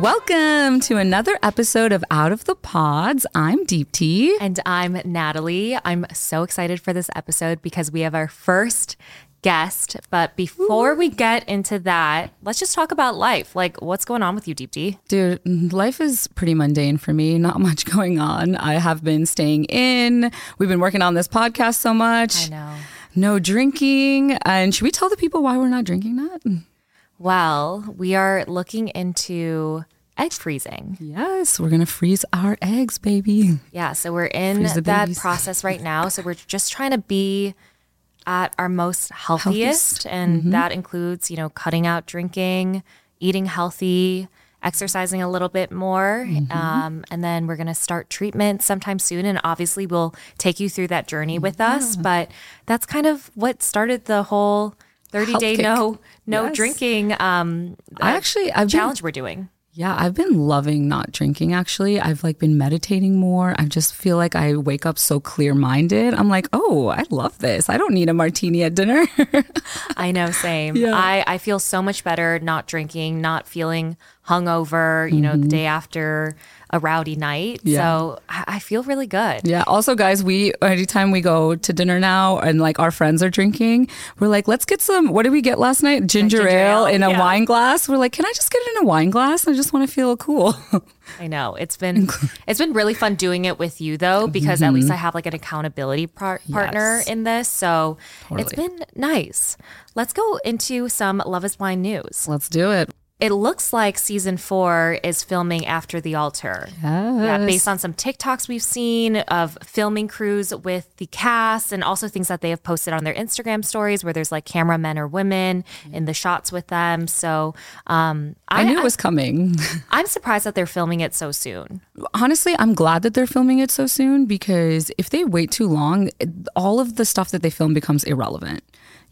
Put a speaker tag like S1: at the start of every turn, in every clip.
S1: Welcome to another episode of Out of the Pods. I'm Deepti.
S2: And I'm Natalie. I'm so excited for this episode because we have our first guest. But before we get into that, let's just talk about life. Like, what's going on with you, Deepti?
S1: Dude, life is pretty mundane for me. Not much going on. I have been staying in. We've been working on this podcast so much.
S2: I know.
S1: No drinking. And should we tell the people why we're not drinking that?
S2: Well, we are looking into egg freezing.
S1: Yes, we're going to freeze our eggs, baby.
S2: Yeah, so we're in that
S1: babies.
S2: process right now. So we're just trying to be at our most healthiest,
S1: Healthiest.
S2: and that includes, you know, cutting out drinking, eating healthy, exercising a little bit more, um, and then we're going to start treatment sometime soon. And obviously, we'll take you through that journey with us. But that's kind of what started the whole. 30 day
S1: kick.
S2: no no
S1: Yes.
S2: drinking um
S1: I actually, I've been
S2: challenge we're doing.
S1: Yeah, I've been loving not drinking actually. I've like been meditating more. I just feel like I wake up so clear-minded. I'm like, "Oh, I love this. I don't need a martini at dinner."
S2: I know, same.
S1: Yeah.
S2: I, I feel so much better not drinking, not feeling hungover, you know, the day after a rowdy night.
S1: Mm-hmm. Yeah.
S2: So I, I feel really good.
S1: yeah. Also, guys, we anytime we go to dinner now and like our friends are drinking, we're like, "Let's get some what did we get last night? Ginger,
S2: ginger
S1: ale,
S2: ale,
S1: in a
S2: yeah.
S1: wine glass." We're like, "Can I just get it in a wine glass? I just want to feel cool."
S2: I know. It's been it's been really fun doing it with you though, because at least I have like an accountability par- partner
S1: Mm-hmm. Yes.
S2: in this. So it's been nice. Let's go into some Love is Blind news.
S1: Let's do it.
S2: It looks like season four is filming after the altar. Yeah, based on some TikToks we've seen of filming crews with the cast and also things that they have posted on their Instagram stories where there's like cameramen or women in the shots with them. So um,
S1: I knew it was coming.
S2: I'm surprised that they're filming it so soon.
S1: honestly, I'm glad that they're filming it so soon because if they wait too long, all of the stuff that they film becomes irrelevant.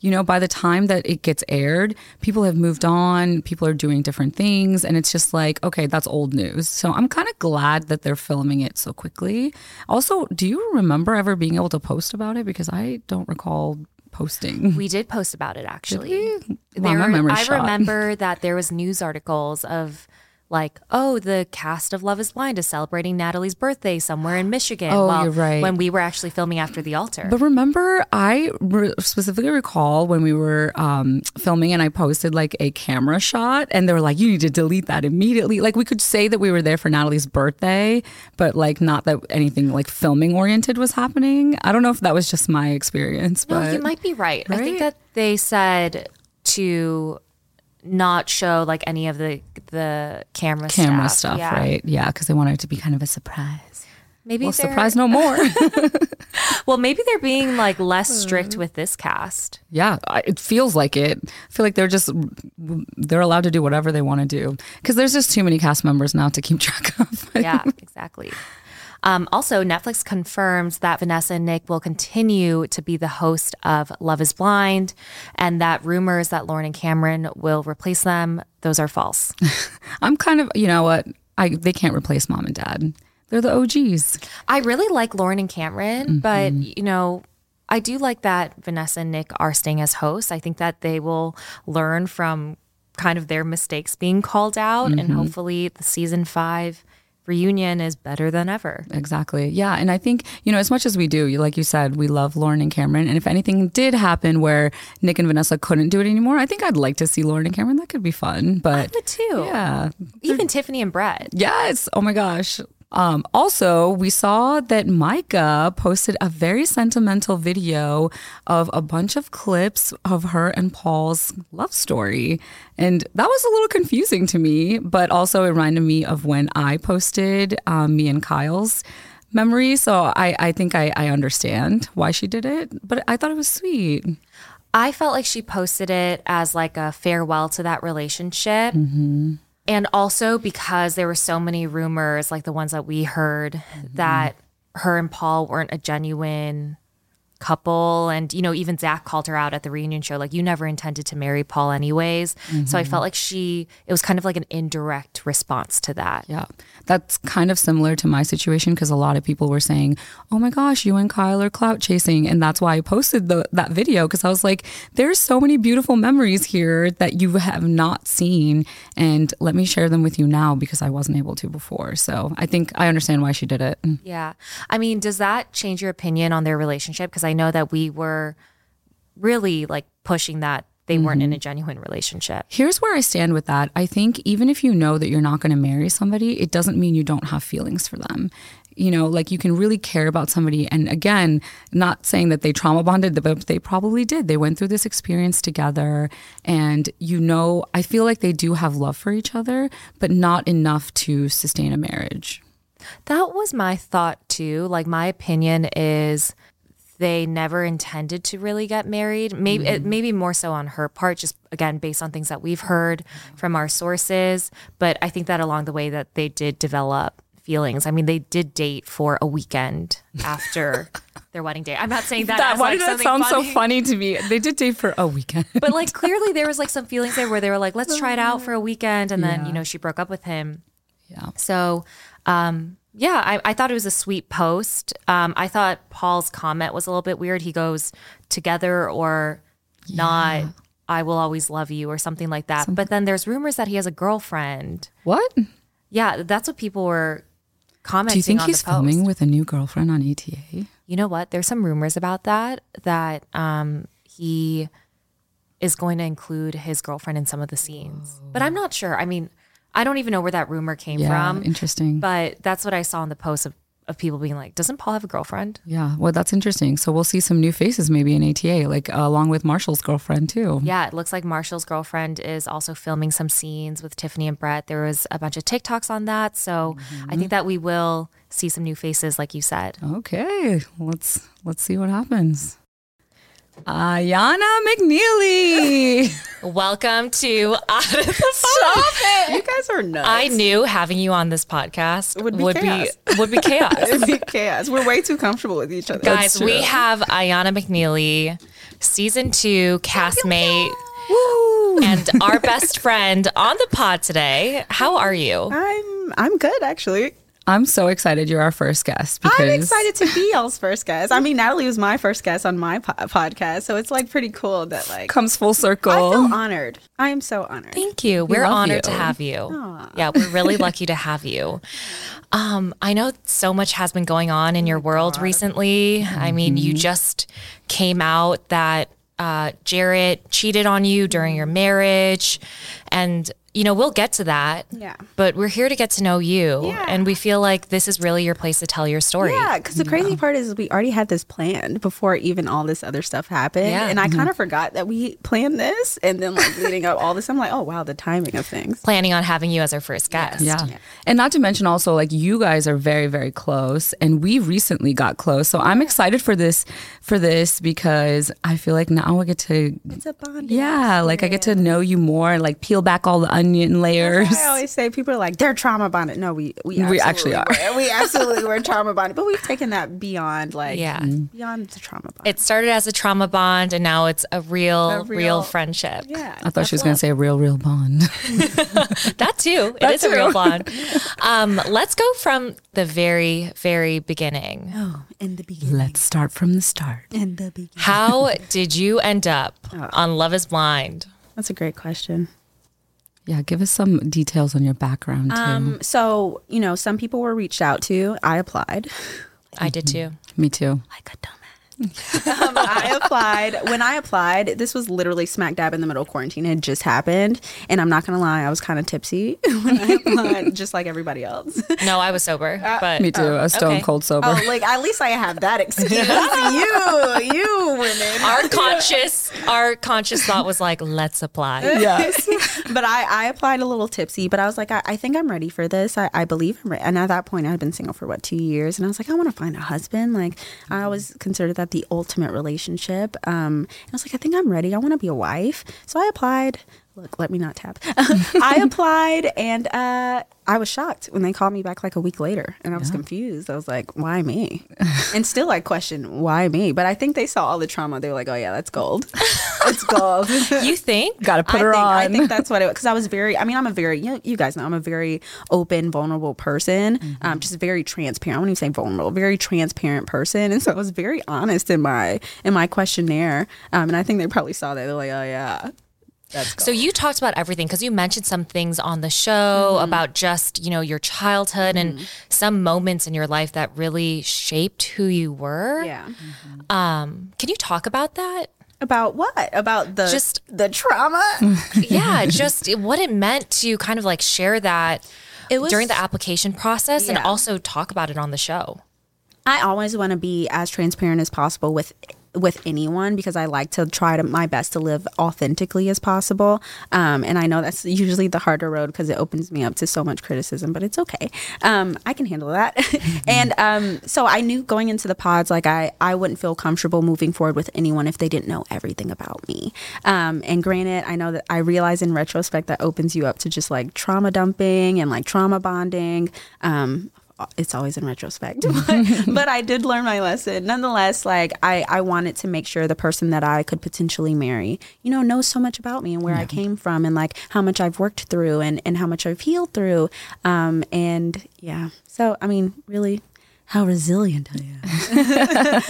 S1: You know, by the time that it gets aired, people have moved on, people are doing different things, and it's just like, okay, that's old news. So I'm kind of glad that they're filming it so quickly. Also, do you remember ever being able to post about it? Because I don't recall posting.
S2: We did post about it actually.
S1: we? Wow,
S2: There- I
S1: shot.
S2: remember that there was news articles of like, oh, the cast of Love is Blind is celebrating Natalie's birthday somewhere in Michigan.
S1: Oh,
S2: while-
S1: you're right.
S2: When we were actually filming after the altar.
S1: But remember, I re- specifically recall when we were um, filming and I posted like a camera shot, and they were like, you need to delete that immediately. Like, we could say that we were there for Natalie's birthday, but like, not that anything like filming oriented was happening. I don't know if that was just my experience,
S2: No,
S1: but
S2: you might be right. I think that they said to not show like any of the the camera
S1: camera
S2: stuff,
S1: stuff,
S2: Yeah.
S1: right? Yeah, because they wanted it to be kind of a surprise.
S2: Maybe
S1: Well, surprise no more.
S2: Well, maybe they're being like less
S1: Hmm.
S2: strict with this cast.
S1: Yeah, I- it feels like it. I feel like they're just they're allowed to do whatever they want to do because there's just too many cast members now to keep track of.
S2: Yeah, exactly. Um, also, Netflix confirms that Vanessa and Nick will continue to be the host of Love is Blind and that rumors that Lauren and Cameron will replace them, those are false.
S1: I'm kind of, you know what? I they can't replace mom and dad. They're the OGs.
S2: I really like Lauren and Cameron, but
S1: Mm-hmm.
S2: you know, I do like that Vanessa and Nick are staying as hosts. I think that they will learn from kind of their mistakes being called out,
S1: Mm-hmm.
S2: and hopefully, the season five reunion is better than ever.
S1: Exactly. Yeah, and I think you know as much as we do, like you said, we love Lauren and Cameron. And if anything did happen where Nick and Vanessa couldn't do it anymore, I think I'd like to see Lauren and Cameron. That could be fun. But
S2: But too,
S1: yeah,
S2: even Tiffany and Brett.
S1: Yes. Oh my gosh. Um, also, we saw that Micah posted a very sentimental video of a bunch of clips of her and Paul's love story. And that was a little confusing to me, but also it reminded me of when I posted um, me and Kyle's memory. So I, I think I, I understand why she did it, but I thought it was sweet.
S2: I felt like she posted it as like a farewell to that relationship. And also because there were so many rumors, like the ones that we heard, mm-hmm. that her and Paul weren't a genuine couple. And, you know, even Zach called her out at the reunion show, like, you never intended to marry Paul, anyways. So I mm-hmm. felt like she, it was kind of like an indirect response to that.
S1: Yeah. That's kind of similar to my situation because a lot of people were saying, oh my gosh, you and Kyle are clout chasing. And that's why I posted the, that video because I was like, there's so many beautiful memories here that you have not seen. And let me share them with you now because I wasn't able to before. So I think I understand why she did it.
S2: Yeah. I mean, does that change your opinion on their relationship? Because I know that we were really like pushing that they weren't in a mm-hmm. genuine relationship.
S1: Here's where I stand with that. I think even if you know that you're not going to marry somebody, it doesn't mean you don't have feelings for them. You know, like you can really care about somebody. And again, not saying that they trauma bonded, but they probably did. They went through this experience together. And, you know, I feel like they do have love for each other, but not enough to sustain a marriage.
S2: That was my thought too. Like, my opinion is they never intended to really get married. Maybe it, maybe more so on her part, just again based on things that we've heard from our sources. But I think that along the way that they did develop feelings. I mean, they did date for a weekend after their wedding day. I'm not saying that. as,
S1: why
S2: like,
S1: did that sound so
S2: funny.
S1: funny to me? They did date for a weekend.
S2: But like clearly there was like some feelings there where they were like, let's try it out for a weekend, and then you know she broke up with him.
S1: yeah.
S2: So, um, yeah, I, I thought it was a sweet post. Um, I thought Paul's comment was a little bit weird. He goes, together or not, I will always love you, or something like that. But then there's rumors that he has a girlfriend.
S1: What?
S2: Yeah, that's what people were commenting
S1: Do you think he's filming with a new girlfriend on ETA?
S2: You know what? There's some rumors about that, that um, he is going to include his girlfriend in some of the scenes. But I'm not sure. I mean, I don't even know where that rumor came
S1: Yeah,
S2: from.
S1: interesting.
S2: But that's what I saw in the post of, of people being like, doesn't Paul have a girlfriend?
S1: Yeah, well, that's interesting. So we'll see some new faces maybe in ATA, like uh, along with Marshall's girlfriend too.
S2: Yeah, it looks like Marshall's girlfriend is also filming some scenes with Tiffany and Brett. There was a bunch of TikToks on that. So I think that we will see some new faces, like you said.
S1: Okay, let's let's see what happens. Iyanna McNeely.
S2: Welcome to Out of the Stop it.
S3: You guys are nuts.
S2: I knew having you on this podcast
S3: Would be chaos.
S2: would be chaos.
S3: It'd be chaos. We're way too comfortable with each other.
S2: Guys, we have Iyanna McNeely, season two castmate,
S3: Woo!
S2: and our best friend on the pod today. How are you?
S3: I'm I'm good actually.
S1: I'm so excited you're our first guest because
S3: I'm excited to be y'all's first guest. I mean, Natalie was my first guest on my po- podcast, so it's like pretty cool that like
S1: comes full circle.
S3: I feel honored. I am so honored.
S2: Thank you. We're honored
S1: you.
S2: to have you. Yeah, we're really lucky to have you. Um, I know so much has been going on in your world recently. I mean, you just came out that uh, Jarrette cheated on you during your marriage. And, you know, we'll get to that.
S3: Yeah.
S2: But we're here to get to know you.
S3: Yeah.
S2: And we feel like this is really your place to tell your story.
S3: Yeah, because the crazy part is we already had this planned before even all this other stuff happened.
S2: Yeah.
S3: And I mm-hmm. kind of forgot that we planned this. And then like leading up all this, I'm like, oh wow, the timing of things.
S2: Planning on having you as our first guest.
S1: Yeah. And not to mention also like you guys are very very close and we recently got close. So I'm excited for this for this because I feel like now I get to
S3: It's a bond.
S1: yeah, like I get to know you more and like peel back all the onion layers.
S3: I always say people are like they're trauma bonded. No, we we,
S1: We actually
S3: are. were. We absolutely were trauma bonded, but we've taken that beyond like
S2: Yeah.
S3: beyond the trauma bond.
S2: It started as a trauma bond and now it's a real,
S3: A
S2: real,
S3: real-
S2: friendship.
S3: yeah,
S1: I thought she was going to say a real real bond.
S2: That too. It
S1: That
S2: is a real bond. Um, let's go from the very, very beginning.
S3: oh, in the beginning.
S1: Let's start from the start.
S3: In the beginning.
S2: How did you end up on Love is Blind?
S3: That's a great question.
S1: Yeah, give us some details on your background too.
S3: Um, so you know, some people were reached out to. I applied.
S2: I did too.
S1: Me too.
S3: Like a dumbass. Um, I applied. When I applied, this was literally smack dab in the middle of quarantine. It had just happened, and I'm not gonna lie, I was kind of tipsy when I applied, just like everybody else.
S2: No, I was sober, but
S1: Me too. a stone
S2: okay.
S1: cold sober.
S3: Oh, like at least I have that excuse. you, you women.
S2: our conscious, our conscious thought was like, let's apply.
S1: yes.
S3: but I, I applied a little tipsy, but I was like, I, I think I'm ready for this. I, I believe I'm ready. And at that point, I had been single for what, two years. And I was like, I want to find a husband. Like, I always considered that the ultimate relationship. Um, I was like, I think I'm ready. I want to be a wife. So I applied, look, let me not tap. I applied and uh, I was shocked when they called me back like a week later and I was confused. I was like, why me? and still I question why me? But I think they saw all the trauma. They were like, oh yeah, that's gold. it's gold.
S2: You think?
S1: Got to put
S3: I
S1: her
S3: think,
S1: on.
S3: I think that's what it was. Because I was very, I mean, I'm a very, you, know, you guys know, I'm a very open, vulnerable person.
S1: Mm-hmm.
S3: Um, just very transparent. I wouldn't even say vulnerable, very transparent person. And so I was very honest in my in my questionnaire. Um, and I think they probably saw that. They're like, oh yeah.
S2: So you talked about everything because you mentioned some things on the show
S3: Mm-hmm.
S2: about just, you know, your childhood and some moments in your life that really shaped who you were.
S3: yeah.
S2: Um, can you talk about that?
S3: About what? About the
S2: Just-
S3: the trauma.
S2: yeah, just what it meant to kind of like share that
S3: It was-
S2: during the application process and also talk about it on the show.
S3: I always want to be as transparent as possible with with anyone because I like to try to my best to live authentically as possible. Um, and I know that's usually the harder road because it opens me up to so much criticism, but it's okay. Um, I can handle that. and um, so I knew going into the pods, like I, I wouldn't feel comfortable moving forward with anyone if they didn't know everything about me. Um, and granted, I know that I realize in retrospect that opens you up to just like trauma dumping and like trauma bonding. It's always in retrospect but, but i did learn my lesson. Nonetheless like I, I wanted to make sure the person that i could potentially marry you know knows so much about me and where i came from and like how much i've worked through and, and how much i've healed through. Um, and yeah. So i mean really how resilient I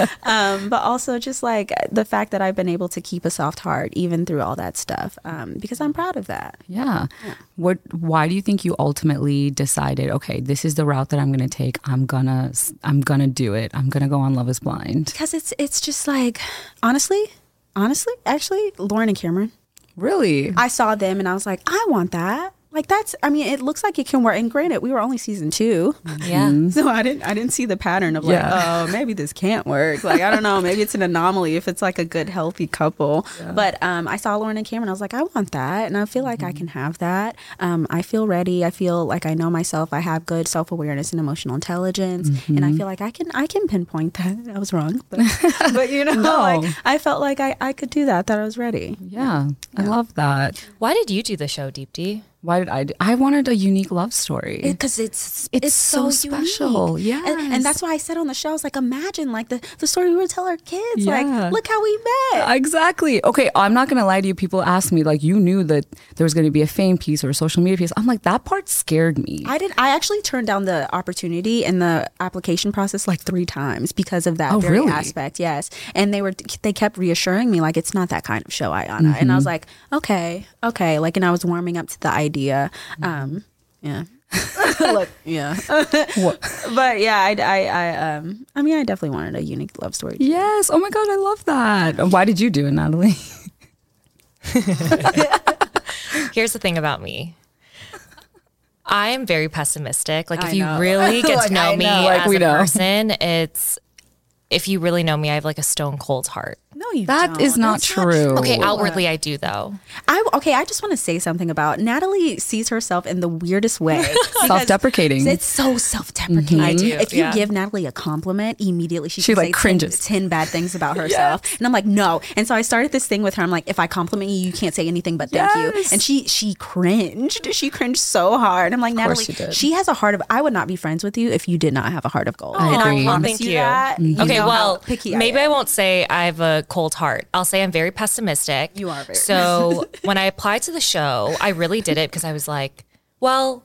S3: am. um, but also just like the fact that I've been able to keep a soft heart even through all that stuff um, because I'm proud of that.
S1: Yeah. What why do you think you ultimately decided, okay, this is the route that I'm going to take. I'm going to I'm to do it. I'm going to go on Love is Blind.
S3: Because it's it's just like honestly, honestly, actually, Lauren and Cameron.
S1: Really?
S3: I saw them and I was like, I want that. Like that's I mean, it looks like it can work. And granted, we were only season two.
S2: Yeah.
S3: So I didn't I didn't see the pattern of like, oh, maybe this can't work. Like I don't know, maybe it's an anomaly if it's like a good healthy couple. But um I saw Lauren and Cameron, I was like, I want that and I feel like I can have that. Um I feel ready. I feel like I know myself. I have good self awareness and emotional intelligence. And I feel like I can I can pinpoint that. I was wrong. But but you know,
S1: No.
S3: like I felt like I, I could do that, that I was ready.
S1: yeah. I love that.
S2: Why did you do the show, Deepti?
S1: Why did I do, I wanted a unique love story.
S3: because it's
S1: It's so special.
S3: Yeah, and, and that's why I said on the show, I was like, imagine like the, the story we would tell our kids.
S1: Yeah.
S3: Like, look how we met.
S1: Uh, exactly. Okay, I'm not gonna lie to you. People ask me like, you knew that there was gonna be a fame piece or a social media piece. I'm like, that part scared me.
S3: I did. I actually turned down the opportunity in the application process like three times because of that
S1: Oh,
S3: very
S1: really?
S3: aspect. Yes, and they were they kept reassuring me like it's not that kind of show, Iyanna. And I mm-hmm. was like, okay, okay. Like, and I was warming up to the idea. Um, yeah. Look, yeah. but yeah, I, I, I, um, I mean, I definitely wanted a unique love story.
S1: yes. Oh my god, I love that. Why did you do it, Natalie?
S2: Here's the thing about me. I am very pessimistic. Like if
S3: I
S2: you
S3: know.
S2: really get
S3: Like,
S2: to know
S3: I
S2: me
S3: know.
S1: Like,
S2: as
S1: we
S2: a
S1: know.
S2: person, it's if you really know me, I have like a stone cold heart.
S3: No, you.
S1: That
S3: don't.
S1: is not
S3: That's
S1: true.
S2: Okay, outwardly I do though.
S3: I okay. I just want to say something about Natalie sees herself in the weirdest way.
S1: Self-deprecating.
S3: It's so self-deprecating.
S2: I do,
S3: If you
S2: yeah.
S3: give Natalie a compliment, immediately she,
S1: She,
S3: can
S1: like,
S3: say
S1: cringes.
S3: 10, 10 bad things about herself, and I'm like, no. And so I started this thing with her. I'm like, if I compliment you, you can't say anything but thank you.
S1: Yes.
S3: And she she cringed. She cringed so hard. I'm like,
S1: course
S3: Natalie,
S1: she did.
S3: she has a heart of. I would not be friends with you if you did not have a heart of gold.
S1: Oh, I
S3: and
S1: agree.
S3: I promise
S2: Thank
S3: you,
S2: you.
S3: that. Mm-hmm. You
S2: Okay,
S3: know
S2: well,
S3: how picky
S2: maybe
S3: I,
S2: I,
S3: am.
S2: won't say I have a cold heart. I'll say I'm very pessimistic.
S3: You are very-
S2: So when I applied to the show, I really did it because I was like, well,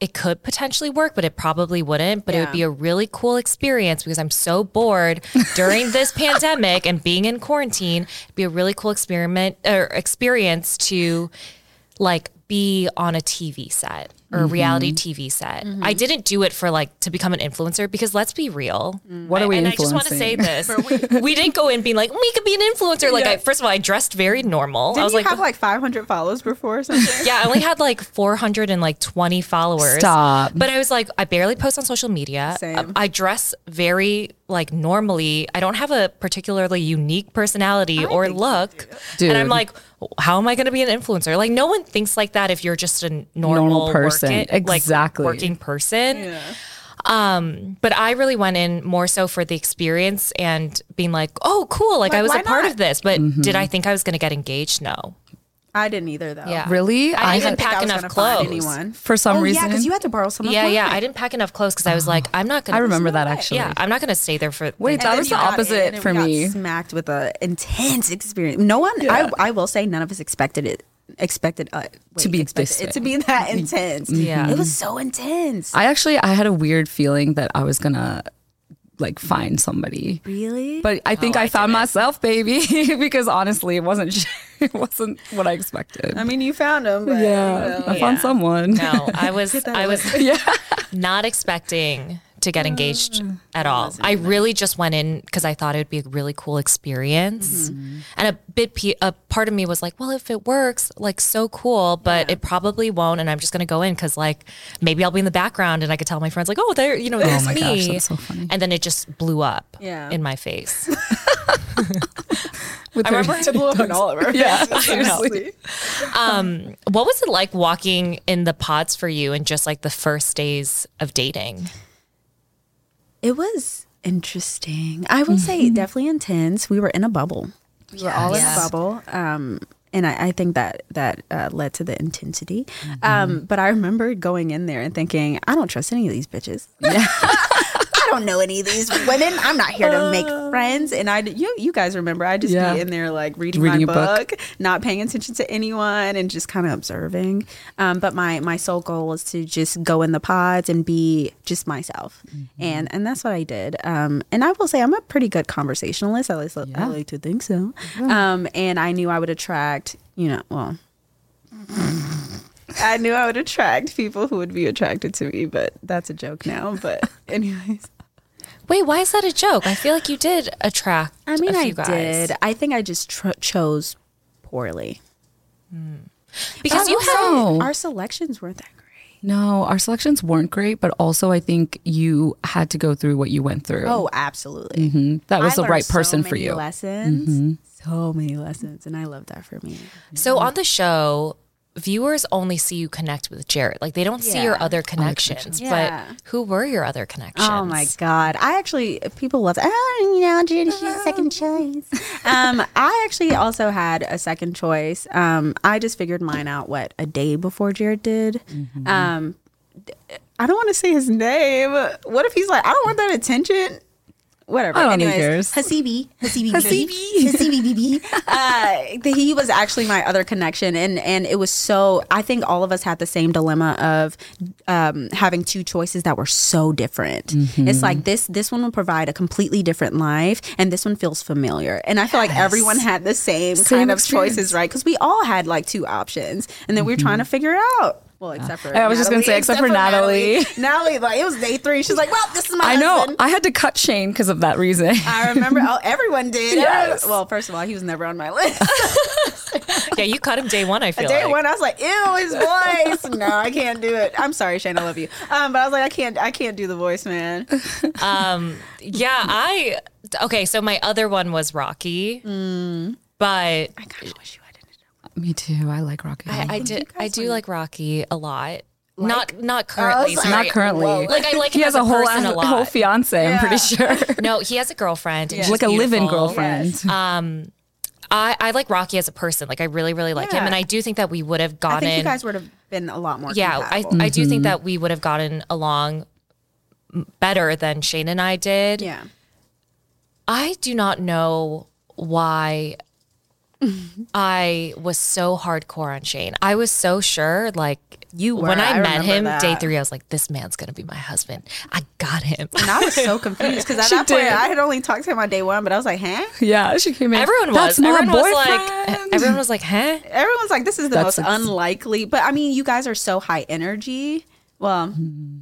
S2: it could potentially work, but it probably wouldn't. But it would be a really cool experience because I'm so bored during this pandemic and being in quarantine. It'd be a really cool experiment or experience to like be on a TV set or a reality
S3: Mm-hmm.
S2: TV set. I didn't do it for like to become an influencer because let's be real.
S1: What are we
S2: and I just want to say this: we didn't go in being like we could be an influencer. Like, I, first of all, I dressed very normal.
S3: Didn't
S2: I was
S3: you
S2: like,
S3: have like 500 followers before or something?
S2: yeah, I only had like 420 followers.
S1: Stop.
S2: But I was like, I barely post on social media.
S3: Same.
S2: I dress very like normally. I don't have a particularly unique personality or look.
S1: Dude.
S2: And I'm like, how am I going to be an influencer? Like, no one thinks like that if you're just a normal,
S1: Normal person.
S2: working- like,
S1: Exactly.
S2: working person. Um, but I really went in more so for the experience and being like, oh, cool. Like, I was a part
S3: not?
S2: of this. But
S1: Mm-hmm.
S2: did I think I was going to get engaged? No.
S3: I didn't either though.
S2: Yeah.
S1: Really?
S2: I,
S1: I
S2: didn't
S3: think
S2: pack
S3: I
S2: enough clothes.
S3: anyone.
S1: For some
S3: oh,
S1: reason.
S3: yeah, because you had to borrow some. of
S2: Yeah, yeah. I didn't pack enough clothes because I was like, I'm not gonna.
S1: I remember that actually.
S2: Yeah, I'm not gonna stay there for.
S1: Wait,
S3: And
S1: that was the opposite for
S3: we got
S1: me.
S3: Smacked with a intense experience. No one. I I will say none of us expected it. Expected uh,
S1: To be
S3: expected it to be that intense.
S2: Yeah.
S3: it was so intense.
S1: I actually I had a weird feeling that I was gonna like find somebody.
S3: really?
S1: But I think
S2: Oh,
S1: I,
S2: I
S1: found myself, baby, because honestly, it wasn't it wasn't what I expected.
S3: I mean, you found him. But,
S1: yeah,
S3: you know.
S1: I found
S2: Yeah.
S1: someone.
S2: No, I was. I was
S1: yeah,
S2: not expecting to get engaged
S3: Uh,
S2: at all. I really just went in because I thought it would be a really cool experience,
S3: Mm-hmm.
S2: and a bit pe- a part of me was like, well, if it works, like so cool, but it probably won't, and I'm just gonna go in because like maybe I'll be in the background and I could tell my friends like, oh, there, you know, there's
S1: Oh my
S2: me,
S1: gosh, that's so funny.
S2: and then it just blew up
S3: Yeah.
S2: in my face.
S1: With
S3: I
S1: her-
S3: remember it blew up in all of our
S1: Yeah,
S3: faces,
S1: seriously.
S3: honestly.
S2: what was it like walking in the pods for you and just like the first days of dating?
S3: It was interesting. I will say definitely intense. We were in a bubble. We were all in a bubble. Um, and I, I think that that uh, led to the intensity. Um, but I remember going in there and thinking, I don't trust any of these bitches. Don't know any of these women. I'm not here to make friends. And I, you, you guys remember, I just
S1: Yeah.
S3: be in there like reading,
S1: Reading
S3: my
S1: book.
S3: book, not paying attention to anyone, and just kind of observing. Um, but my my sole goal was to just go in the pods and be just myself, and and that's what I did. Um, and I will say I'm a pretty good conversationalist. At least I like to think so. Um, and I knew I would attract, you know, well. I knew I would attract people who would be attracted to me, but that's a joke now. But anyways,
S2: Wait, why is that a joke? I feel like you did attract.
S3: I mean,
S2: a
S3: I
S2: few guys.
S3: did. I think I just tr- chose poorly hmm.
S2: because you
S1: also-
S2: had.
S3: Our selections weren't that great.
S1: No, our selections weren't great, but also I think you had to go through what you went through.
S3: Oh, absolutely.
S1: Mhm. that was
S3: I
S1: the
S3: learned
S1: right
S3: so
S1: person for
S3: many
S1: you.
S3: Lessons, mm-hmm. so many lessons, and I love that for me.
S2: So mm-hmm. on the show, viewers only see you connect with Jarrette. Like they don't see your
S3: Yeah.
S2: other connections.
S3: Yeah.
S2: But who were your other connections?
S3: Oh my god! I actually people love. Oh, you know, Jarrette, she's a second choice. Um, I actually also had a second choice. Um, I just figured mine out what a day before Jared did. Um, d- I don't want to say his name. What if he's like, I don't want that attention. Whatever.
S1: I don't
S3: Anyways. Hasibi, Hasibi, Hasibi, Hasibi, BB. Uh, he was actually my other connection, and and it was so. I think all of us had the same dilemma of um, having two choices that were so different.
S1: Mm-hmm.
S3: It's like this this one will provide a completely different life, and this one feels familiar. And I feel like everyone had the same,
S1: Same
S3: kind of
S1: experience.
S3: choices, right? Because we all had like two options, and then we were trying to figure it out. Well, except for.
S1: I was just gonna say, except for Natalie.
S3: Natalie, like it was day three. She's like, "Well, this is my
S1: I know. I had to cut Shane because of that reason.
S3: I remember. Oh, everyone did.
S1: Yes.
S3: Well, first of all, he was never on my list.
S2: Yeah, you cut him day one. I feel
S3: Day
S2: like.
S3: one, I was like, "Ew, his voice." no, I can't do it. I'm sorry, Shane. I love you. Um, but I was like, I can't. I can't do the voice, man. um.
S2: Yeah, I okay. So my other one was Rocky,
S3: Mm.
S2: but
S3: I kind of wish you hadn't.
S1: Me too. I like Rocky.
S2: I, I
S3: think
S2: did. I do
S3: were-
S2: like Rocky a lot. not not currently.
S3: was like-
S2: sorry.
S1: Not currently.
S3: Whoa.
S2: Like I like
S1: he
S2: him
S1: has
S2: as
S1: a whole
S2: person a
S1: a
S2: lot.
S1: whole fiance. I'm pretty sure.
S2: no, he has a girlfriend.
S3: Yeah.
S1: like a live-in girlfriend.
S3: Yes.
S2: I, I like Rocky as a person. Like I really really like him, and I do think that we would have
S3: I
S2: gotten.
S3: think you guys would have been a lot more.
S2: yeah, I
S3: compatible.
S2: I do
S1: Mm-hmm.
S2: think that we would have gotten along better than Shane and I did.
S3: yeah.
S2: I do not know why I was so hardcore on Shane. I was so sure, like
S3: You were.
S2: when I,
S3: I
S2: met him
S3: that.
S2: day three, I was like, "This man's gonna be my husband. I got him."
S3: And I was so confused because at
S1: She
S3: that point. I had only talked to him on day one, but I was like, "Huh?"
S1: yeah, she came in.
S2: everyone was.
S1: my
S2: Everyone was like. Everyone was like, "Huh."
S3: Everyone's like, "This is the
S1: That's
S3: most
S1: ex-
S3: unlikely." But I mean, you guys are so high energy. Well, mm-hmm.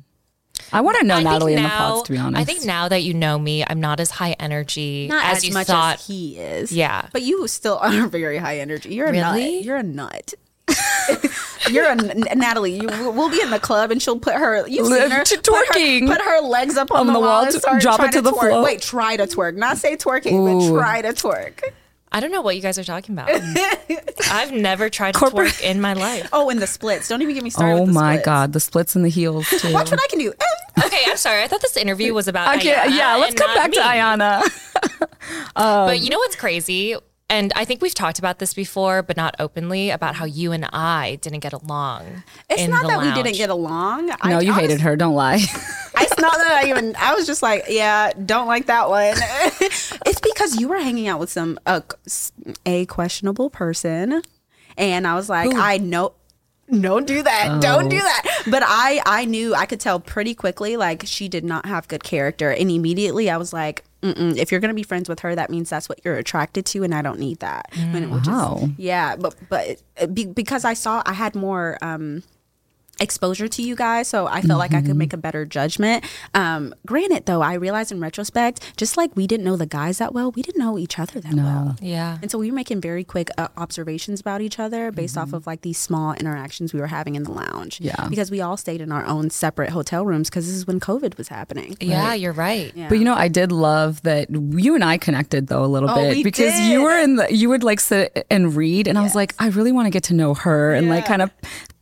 S1: I want to know
S2: I think
S1: Natalie in the
S2: now-
S1: pods. To be honest,
S2: I think now that you know me, I'm not as high energy
S3: not
S2: as,
S3: as,
S2: you
S3: much
S2: thought.
S3: as he is.
S2: Yeah.
S3: but you still are very high energy. You're a
S2: Really?
S3: nut. You're a nut. You're a N- Natalie. You, we'll be in the club and she'll put her. You've seen her
S1: to
S3: put her-
S1: twerking.
S3: Put her, legs up on,
S1: On
S3: the,
S1: the
S3: wall,
S1: wall
S3: and
S1: to
S3: start
S1: drop
S3: try
S1: it to the
S3: twerk.
S1: floor.
S3: Wait, try to twerk. Not say twerking,
S1: Ooh.
S3: but try to twerk.
S2: I don't know what you guys are talking about. I've never tried to
S1: Corporate-
S2: twerk in my life.
S3: Oh, and the splits. Don't even get me started.
S1: Oh
S3: with the oh
S1: my
S3: splits.
S1: god, the splits and the heels too.
S3: Watch what I can do.
S2: Okay, I'm sorry. I thought this interview was about.
S1: Okay,
S2: Iyanna
S1: yeah, let's
S2: and
S1: come
S2: not
S1: back to
S2: me.
S1: Iyanna.
S2: But um, you know what's crazy? And I think we've talked about this before, but not openly, about how you and I didn't get along.
S3: It's
S2: in
S3: not
S2: the
S3: that we didn't get along. I,
S1: No, you
S3: I
S1: hated
S3: was-
S1: her. Don't lie.
S3: It's not that I even. I was just like, yeah, don't like that one. it's because you were hanging out with some uh, a questionable person, and I was like, I know. Don't do that. Don't do
S1: Oh.
S3: that. But I, I knew I could tell pretty quickly, like she did not have good character, and immediately I was like, Mm-mm, if you're gonna be friends with her, that means that's what you're attracted to, and I don't need that. It was just-
S1: Wow.
S3: yeah, but but uh, be, because I saw I had more um, exposure to you guys, so I felt like I could make a better judgment. Um, granted, though, I realized in retrospect, just like we didn't know the guys that well, we didn't know each other that well.
S2: Yeah.
S3: And so we were making very quick uh, observations about each other based off of like these small interactions we were having in the lounge.
S1: Yeah.
S3: Because we all stayed in our own separate hotel rooms because this is when COVID was happening.
S2: Yeah, you're right.
S3: Yeah.
S1: But you know, I did love that you and I connected though a little
S3: Oh,
S1: bit because
S3: did.
S1: you were in the you would like sit and read, and I was like, I really want to get to know her and like kind of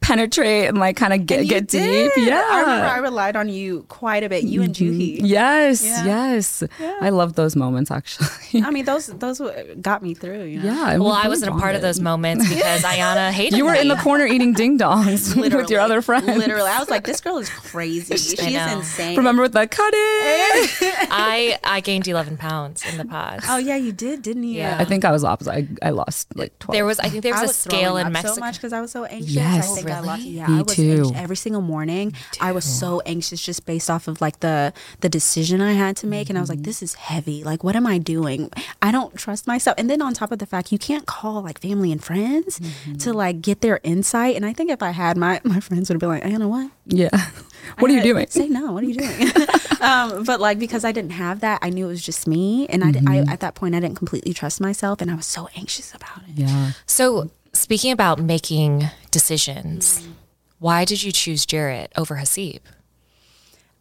S1: penetrate and like kind of get
S3: And you
S1: get deep. Yeah,
S3: I remember I relied on you quite a bit. You and mm-hmm. Juhi.
S1: Yes,
S3: Yeah.
S1: yes. I love those moments actually.
S3: I mean, those those got me through. You know?
S1: yeah. and
S2: Well,
S1: we
S2: I wasn't a part of those moments because Iyanna hated
S1: You were in the corner eating ding dongs with your other friends.
S3: Literally, I was like, this girl is crazy. She's
S2: know.
S3: insane.
S1: Remember with the cut it?
S2: I I gained 11 pounds in the pod.
S3: Oh yeah, you did, didn't you?
S2: Yeah.
S1: I think I was opposite. I, I lost like twelve.
S2: There was I think there was,
S3: I
S2: a
S3: was
S2: scale in
S3: up
S2: Mexico.
S3: so much because I was so anxious.
S1: Yes.
S3: I think I lost. Yeah,
S1: Me
S3: I was
S1: too.
S3: every single morning. I was so anxious just based off of like the the decision I had to make, and I was like, mm-hmm. "This is heavy. Like, what am I doing? I don't trust myself." And then on top of the fact, you can't call like family and friends mm-hmm. to like get their insight. And I think if I had my my friends would have been like, "You know what?
S1: yeah. What are you doing?
S3: Say no. What are you doing? um, but like because I didn't have that, I knew it was just me, and I, di- I mm-hmm. at that point I didn't completely trust myself, and I was so anxious about it.
S1: Yeah.
S2: So, speaking about making decisions, why did you choose Jarrette over Hasib?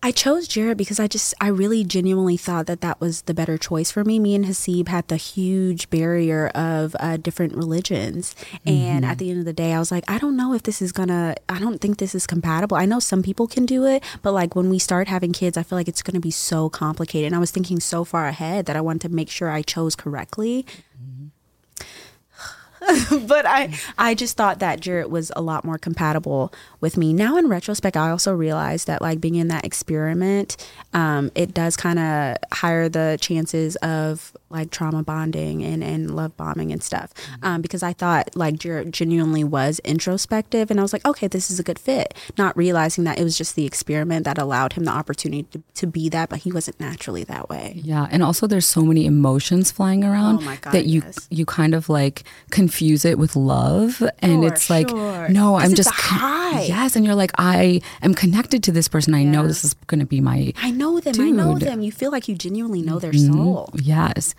S3: I chose Jarrette because I just I really genuinely thought that that was the better choice for me. Me and Hasib had the huge barrier of uh, different religions, and at the end of the day, I was like, I don't know if this is gonna. I don't think this is compatible. I know some people can do it, but like when we start having kids, I feel like it's gonna be so complicated. And I was thinking so far ahead that I wanted to make sure I chose correctly. but I I just thought that Jarrette was a lot more compatible with me. Now in retrospect, I also realized that like being in that experiment, um, it does kind of higher the chances of like trauma bonding and, and love bombing and stuff. Um, because I thought like genuinely was introspective and I was like, okay, this is a good fit. Not realizing that it was just the experiment that allowed him the opportunity to, to be that, but he wasn't naturally that way.
S1: Yeah, and also there's so many emotions flying around
S3: Oh God,
S1: that you
S3: yes.
S1: you kind of like confuse it with love, and
S3: Sure,
S1: it's like
S3: sure.
S1: no, I'm just
S3: high.
S1: yes, and you're like I am connected to this person. I know this is going to be my
S3: I know them. I know them. You feel like you genuinely know their soul.
S1: yes,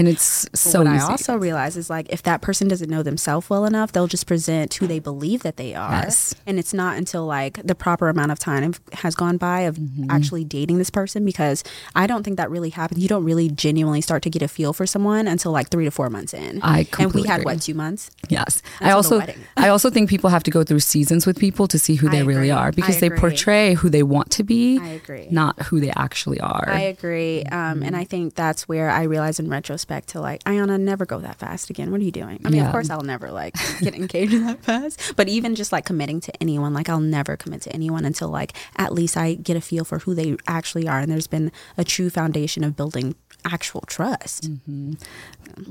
S1: and it's so
S3: what I also realize is like if that person doesn't know themselves well enough, they'll just present who they believe that they are.
S1: Yes.
S3: And it's not until like the proper amount of time has gone by of
S1: Mm-hmm.
S3: actually dating this person because I don't think that really happens. You don't really genuinely start to get a feel for someone until like three to four months in.
S1: I
S3: and we had
S1: agree.
S3: what two months?
S1: Yes, I also. I also think people have to go through seasons with people to see who they really are because they portray who they want to be.
S3: I agree.
S1: not who they actually are.
S3: I agree. Um,
S1: Mm-hmm.
S3: and I think that's where I realize in retrospect to like, Iyanna, never go that fast again. What are you doing? I mean,
S1: Yeah.
S3: of course, I'll never like get engaged that fast. But even just like committing to anyone, like I'll never commit to anyone until like at least I get a feel for who they actually are. And there's been a true foundation of building actual trust.
S1: Mm.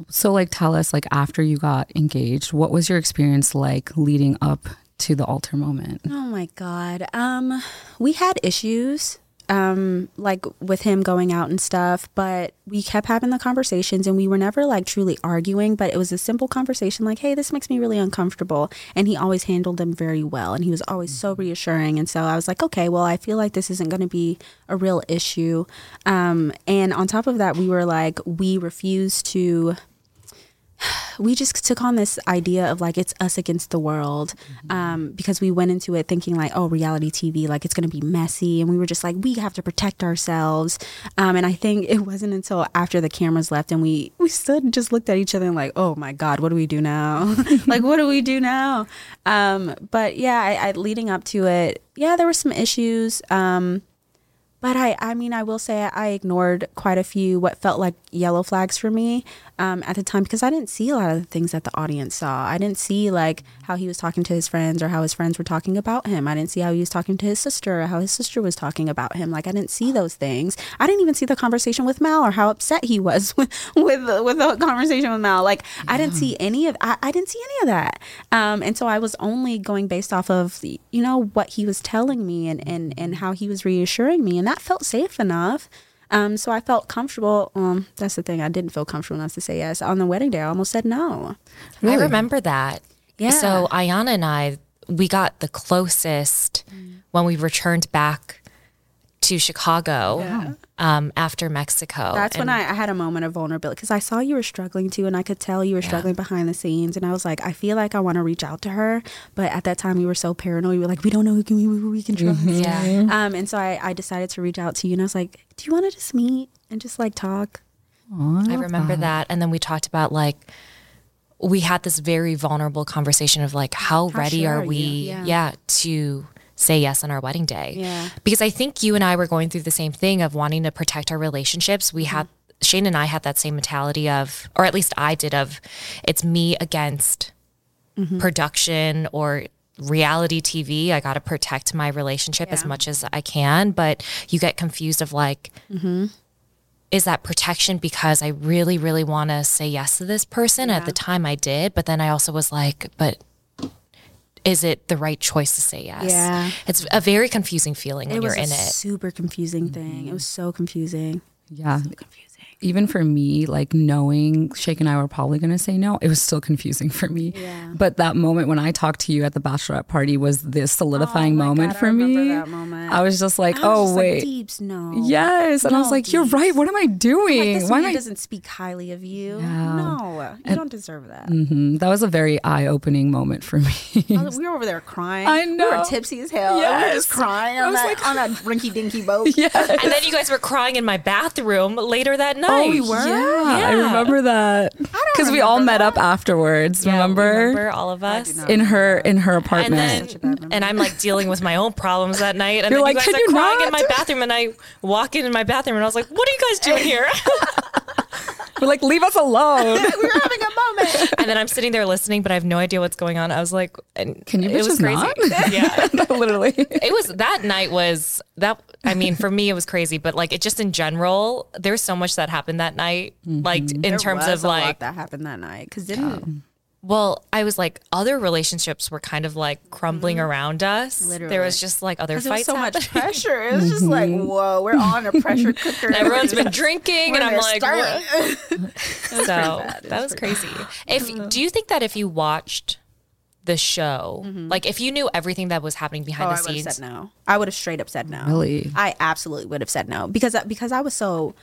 S1: So, like, tell us, like, after you got engaged, what was your experience like leading up to the altar moment?
S3: Oh my God. Um, we had issues. Um, like with him going out and stuff, but we kept having the conversations and we were never like truly arguing, but it was a simple conversation like, hey, this makes me really uncomfortable. And he always handled them very well. And he was always so reassuring. And so I was like, okay, well, I feel like this isn't going to be a real issue. Um, and on top of that, we were like, we refuse to we just took on this idea of like it's us against the world um, because we went into it thinking like oh reality tv like it's going to be messy. And we were just like we have to protect ourselves. Um, and i think it wasn't until after the cameras left and we we stood and just looked at each other and like oh my god what do we do now? Like what do we do now? Um, but yeah I, I leading up to it yeah there were some issues. Um, but I, I mean, I will say I ignored quite a few what felt like yellow flags for me um, at the time because I didn't see a lot of the things that the audience saw. I didn't see like how he was talking to his friends or how his friends were talking about him. I didn't see how he was talking to his sister or how his sister was talking about him. Like I didn't see those things. I didn't even see the conversation with Mal or how upset he was with with, with the conversation with Mal. Like yeah. I didn't see any of I, I didn't see any of that. Um, and so I was only going based off of you know what he was telling me and and and how he was reassuring me and that felt safe enough. Um, so I felt comfortable. Um, that's the thing. I didn't feel comfortable enough to say yes. On the wedding day, I almost said no.
S2: Really? I remember that. Yeah. So Ayana and I, we got the closest mm. when we returned back to Chicago. Yeah um, after Mexico.
S3: That's and when I, I, had a moment of vulnerability because I saw you were struggling too, and I could tell you were yeah. struggling behind the scenes. And I was like, I feel like I want to reach out to her, but at that time we were so paranoid. We were like, we don't know who can we, who we can trust. Mm-hmm. Yeah. Um, and so I, I decided to reach out to you, and I was like, Do you want to just meet and just like talk?
S2: I, I remember that. that, and then we talked about like we had this very vulnerable conversation of like how, how ready sure are we yeah. yeah to say yes on our wedding day.
S3: Yeah.
S2: Because I think you and I were going through the same thing of wanting to protect our relationships. We mm-hmm. had Shane and I had that same mentality of, or at least I did, of it's me against mm-hmm. production or reality TV. I got to protect my relationship yeah. as much as I can. But you get confused of like, mm-hmm. is that protection because I really, really want to say yes to this person? Yeah. At the time I did. But then I also was like, but is it the right choice to say yes?
S3: Yeah.
S2: It's a very confusing feeling when you're in it.
S3: Super confusing thing. It was so confusing.
S1: Yeah. So confusing even for me, like knowing Shane and I were probably going to say no, it was still confusing for me. Yeah. But that moment when I talked to you at the bachelorette party was this solidifying oh moment God, for me. I was just like, was oh just wait, like,
S3: deeps, no.
S1: Yes, and no, I was like, deeps. you're right. What am I doing?
S3: Like, Why am I? Doesn't speak highly of you. Yeah. No, you and, don't deserve that.
S1: Mm-hmm. That was a very eye-opening moment for me.
S3: Was, we were over there crying.
S1: I know.
S3: We were tipsy as hell. Yes. We were just crying on that like, on a rinky dinky boat.
S2: Yes. And then you guys were crying in my bathroom later that night.
S1: Oh, we were. Yeah, yeah. I remember that because we all met up afterwards. Yeah, remember?
S2: remember all of us
S1: in her in her apartment.
S2: And, then, and I'm like dealing with my own problems that night, and You're then like, you guys are crying not? in my bathroom, and I walk in in my bathroom, and I was like, "What are you guys doing here?"
S1: We're like, leave us alone.
S3: We're having a moment.
S2: And then I'm sitting there listening, but I have no idea what's going on. I was like, and
S1: can you? It was crazy. Not?
S2: Yeah,
S1: literally.
S2: It was that night was that. I mean, for me, it was crazy, but like it just in general, there's so much that happened that night. Mm-hmm. Like in
S3: there
S2: terms of like
S3: that happened that night because didn't.
S2: Well, I was like, other relationships were kind of like crumbling mm-hmm. around us. Literally. There was just like other fights.
S3: so happening. much pressure. It was mm-hmm. just like, mm-hmm. whoa, we're on a pressure cooker.
S2: Everyone's been drinking, and I'm like, so that was crazy. If uh-huh. do you think that if you watched the show, mm-hmm. like if you knew everything that was happening behind
S3: oh,
S2: the scenes,
S3: I said no. I would have straight up said no.
S1: Really,
S3: I absolutely would have said no because because I was so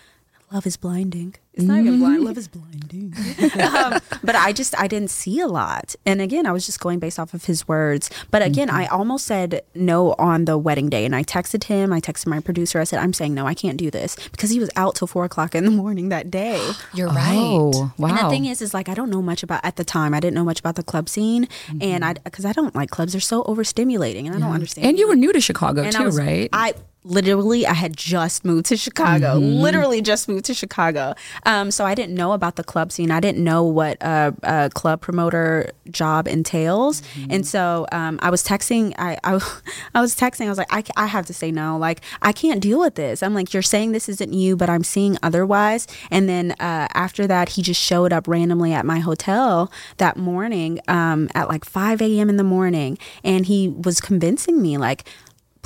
S3: love is blinding. It's not even blind. Love is blinding. um, but I just I didn't see a lot, and again I was just going based off of his words. But again, mm-hmm. I almost said no on the wedding day, and I texted him. I texted my producer. I said I'm saying no. I can't do this because he was out till four o'clock in the morning that day.
S2: You're right.
S1: Oh, wow.
S3: And the thing is, is like I don't know much about at the time. I didn't know much about the club scene, mm-hmm. and I because I don't like clubs. They're so overstimulating, and I don't understand.
S1: And you were new to Chicago and too, was, right?
S3: I literally I had just moved to Chicago. Mm-hmm. Literally just moved to Chicago. Um, so I didn't know about the club scene. I didn't know what a, a club promoter job entails. Mm-hmm. And so um, I was texting. I, I, I was texting. I was like, I, I have to say no. Like I can't deal with this. I'm like, you're saying this isn't you, but I'm seeing otherwise. And then uh, after that, he just showed up randomly at my hotel that morning um, at like 5 a.m. in the morning, and he was convincing me like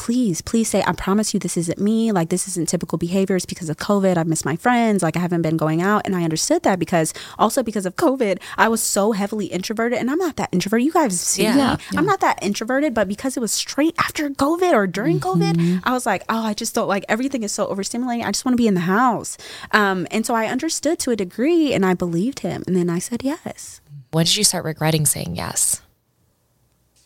S3: please, please say, I promise you this isn't me. Like, this isn't typical behaviors because of COVID. I've missed my friends. Like, I haven't been going out. And I understood that because also because of COVID, I was so heavily introverted. And I'm not that introverted. You guys see yeah, me. Yeah. I'm not that introverted, but because it was straight after COVID or during mm-hmm. COVID, I was like, oh, I just don't like everything is so overstimulating. I just want to be in the house. Um, and so I understood to a degree and I believed him. And then I said yes.
S2: When did you start regretting saying yes?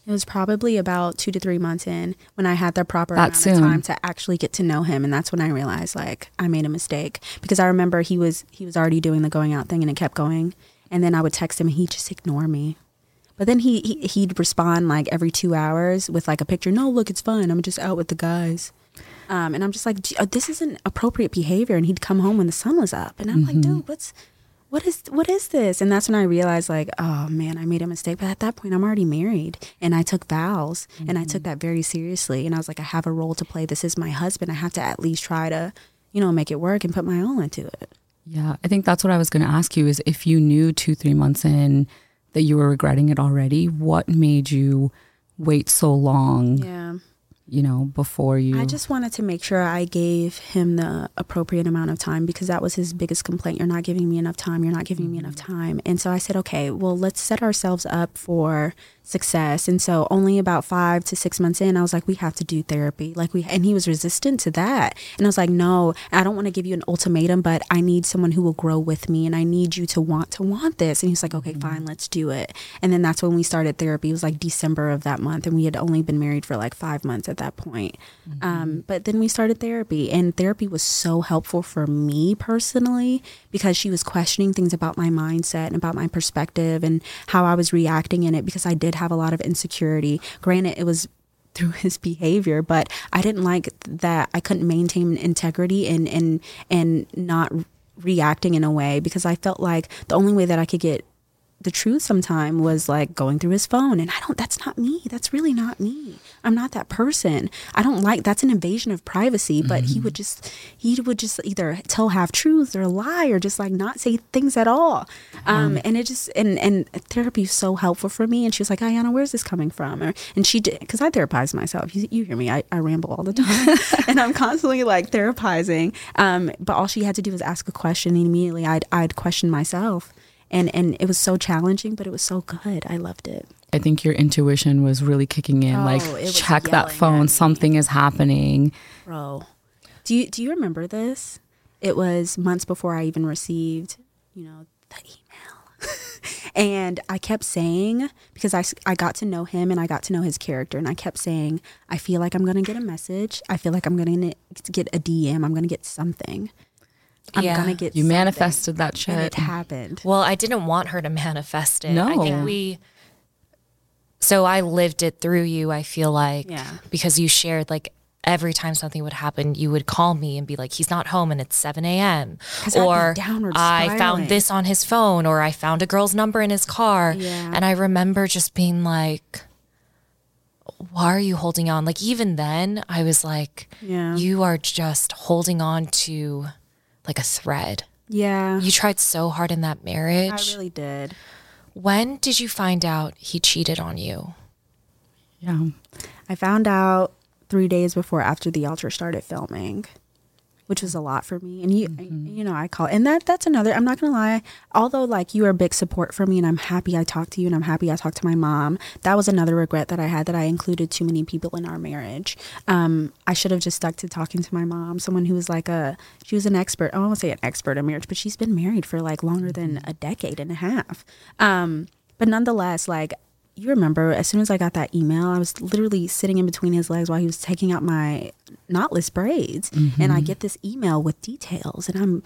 S3: It was probably about two to three months in when I had the proper that amount soon. of time to actually get to know him, and that's when I realized like I made a mistake because I remember he was he was already doing the going out thing, and it kept going, and then I would text him, and he'd just ignore me. But then he, he he'd respond like every two hours with like a picture. No, look, it's fun. I'm just out with the guys. Um, and I'm just like, uh, this isn't appropriate behavior. And he'd come home when the sun was up, and I'm like, dude, what's what is what is this? And that's when I realized like, oh man, I made a mistake. But at that point, I'm already married, and I took vows, and I took mm-hmm. that very seriously. And I was like, I have a role to play. This is my husband. I have to at least try to, you know, make it work and put my all into it.
S1: Yeah, I think that's what I was going to ask you is if you knew two, three months in that you were regretting it already, what made you wait so long,
S3: Yeah.
S1: You know, before you?
S3: I just wanted to make sure I gave him the appropriate amount of time because that was his biggest complaint. You're not giving me enough time. You're not giving me enough mm-hmm. time. And so I said, okay, well, let's set ourselves up for success. And so only about five to six months in, I was like, we have to do therapy. Like we, and he was resistant to that. And I was like, no, I don't want to give you an ultimatum, but I need someone who will grow with me and I need you to want to want this. And he's like, okay, fine, mm-hmm. let's do it. And then that's when we started therapy. It was like December of that month. And we had only been married for like five months at that point. Um, but then we started therapy and therapy was so helpful for me personally because she was questioning things about my mindset and about my perspective and how I was reacting in it because I did have a lot of insecurity. Granted, it was through his behavior, but I didn't like that I couldn't maintain integrity and and and not reacting in a way because I felt like the only way that I could get the truth sometime was like going through his phone and I don't that's not me. That's really not me. I'm not that person. I don't like that's an invasion of privacy but he would just he would just either tell half truths or lie or just like not say things at all. Um and it just and and therapy is so helpful for me. And she was like Iyanna where's this coming from? Or, and she did because I therapize myself. You, you hear me. I, I ramble all the time. And I'm constantly like therapizing. Um but all she had to do was ask a question and immediately I'd I'd question myself and and it was so challenging but it was so good. I loved it.
S1: I think your intuition was really kicking in.
S3: Oh,
S1: like, check that phone. Something is happening.
S3: bro. Do you do you remember this? It was months before i even received you know the email. And i kept saying because I I got to know him and i got to know his character and i kept saying i feel like i'm gonna get a message. I feel like i'm gonna get a dm i'm gonna get something i'm
S2: Yeah.
S3: gonna get
S1: You
S3: something.
S1: manifested that
S3: and it happened
S2: Well, I didn't want her to manifest it. No, I
S1: No.
S2: think we. So I lived it through you. I feel like
S3: Yeah.
S2: because you shared like every time something would happen, you would call me and be like, "He's not home," and it's seven a.m." Or I
S3: spiraling.
S2: found this on his phone, or I found a girl's number in his car.
S3: Yeah.
S2: And I remember just being like, "Why are you holding on?" Like even then, I was like,
S3: Yeah.
S2: you are just holding on to like a thread."
S3: yeah
S2: You tried so hard in that marriage.
S3: i really did
S2: when did you find out he cheated on you?
S1: Yeah.
S3: I found out three days before after the altar started filming, which was a lot for me. And you, you know, I call and that that's another. I'm not gonna lie. Although like you are a big support for me, and I'm happy I talked to you, and I'm happy I talked to my mom. That was another regret that I had that I included too many people in our marriage. Um, I should have just stuck to talking to my mom, someone who was like a she was an expert. I won't say an expert in marriage, but she's been married for like longer than a decade and a half. Um, but nonetheless, like you remember as soon as I got that email, I was literally sitting in between his legs while he was taking out my knotless braids, and I mm-hmm. get this email with details, and I'm.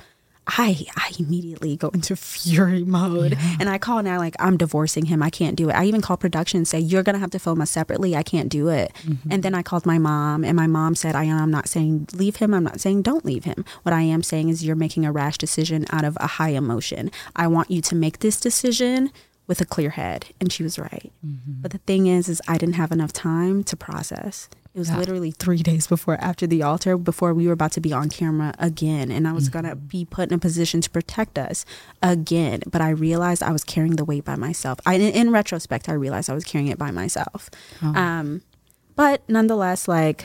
S3: I, I immediately go into fury mode and I call now like I'm divorcing him. I can't do it. I even call production and say you're gonna have to film us separately. I can't do it. Mm-hmm. And then I called my mom and my mom said I am not saying leave him. I'm not saying don't leave him. What I am saying is you're making a rash decision out of a high emotion. I want you to make this decision with a clear head and she was right. But the thing is is i didn't have enough time to process. It was
S1: Yeah.
S3: literally three days before after the altar before we were about to be on camera again and i was gonna be put in a position to protect us again. But i realized i was carrying the weight by myself. I in, in retrospect i realized i was carrying it by myself. Um but nonetheless like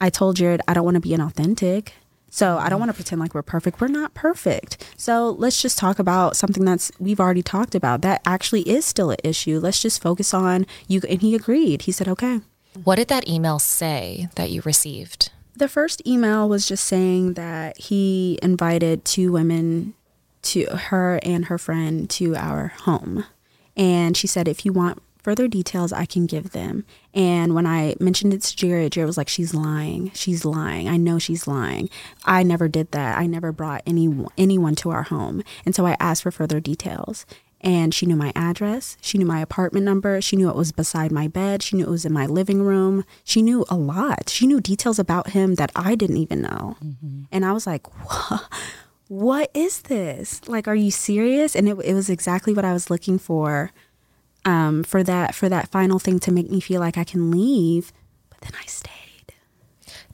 S3: I told Jarrette I don't want to be inauthentic. So I don't mm. want to pretend like we're perfect. We're not perfect. So let's just talk about something that's we've already talked about. That actually is still an issue. Let's just focus on you. And he agreed. He said, okay.
S2: What did that email say that you received?
S3: The first email was just saying that he invited two women to her and her friend to our home. And she said, if you want further details, I can give them. And when I mentioned it to Jarrette, Jarrette was like, she's lying. She's lying. I know she's lying. I never did that. I never brought any anyone to our home. And so I asked for further details. and she knew my address. She knew my apartment number. She knew it was beside my bed. She knew it was in my living room. She knew a lot. She knew details about him that I didn't even know. Mm-hmm. And I was like, what? what is this? Like, are you serious? And it, it was exactly what I was looking for, um, for that for that final thing to make me feel like I can leave. But then I stayed.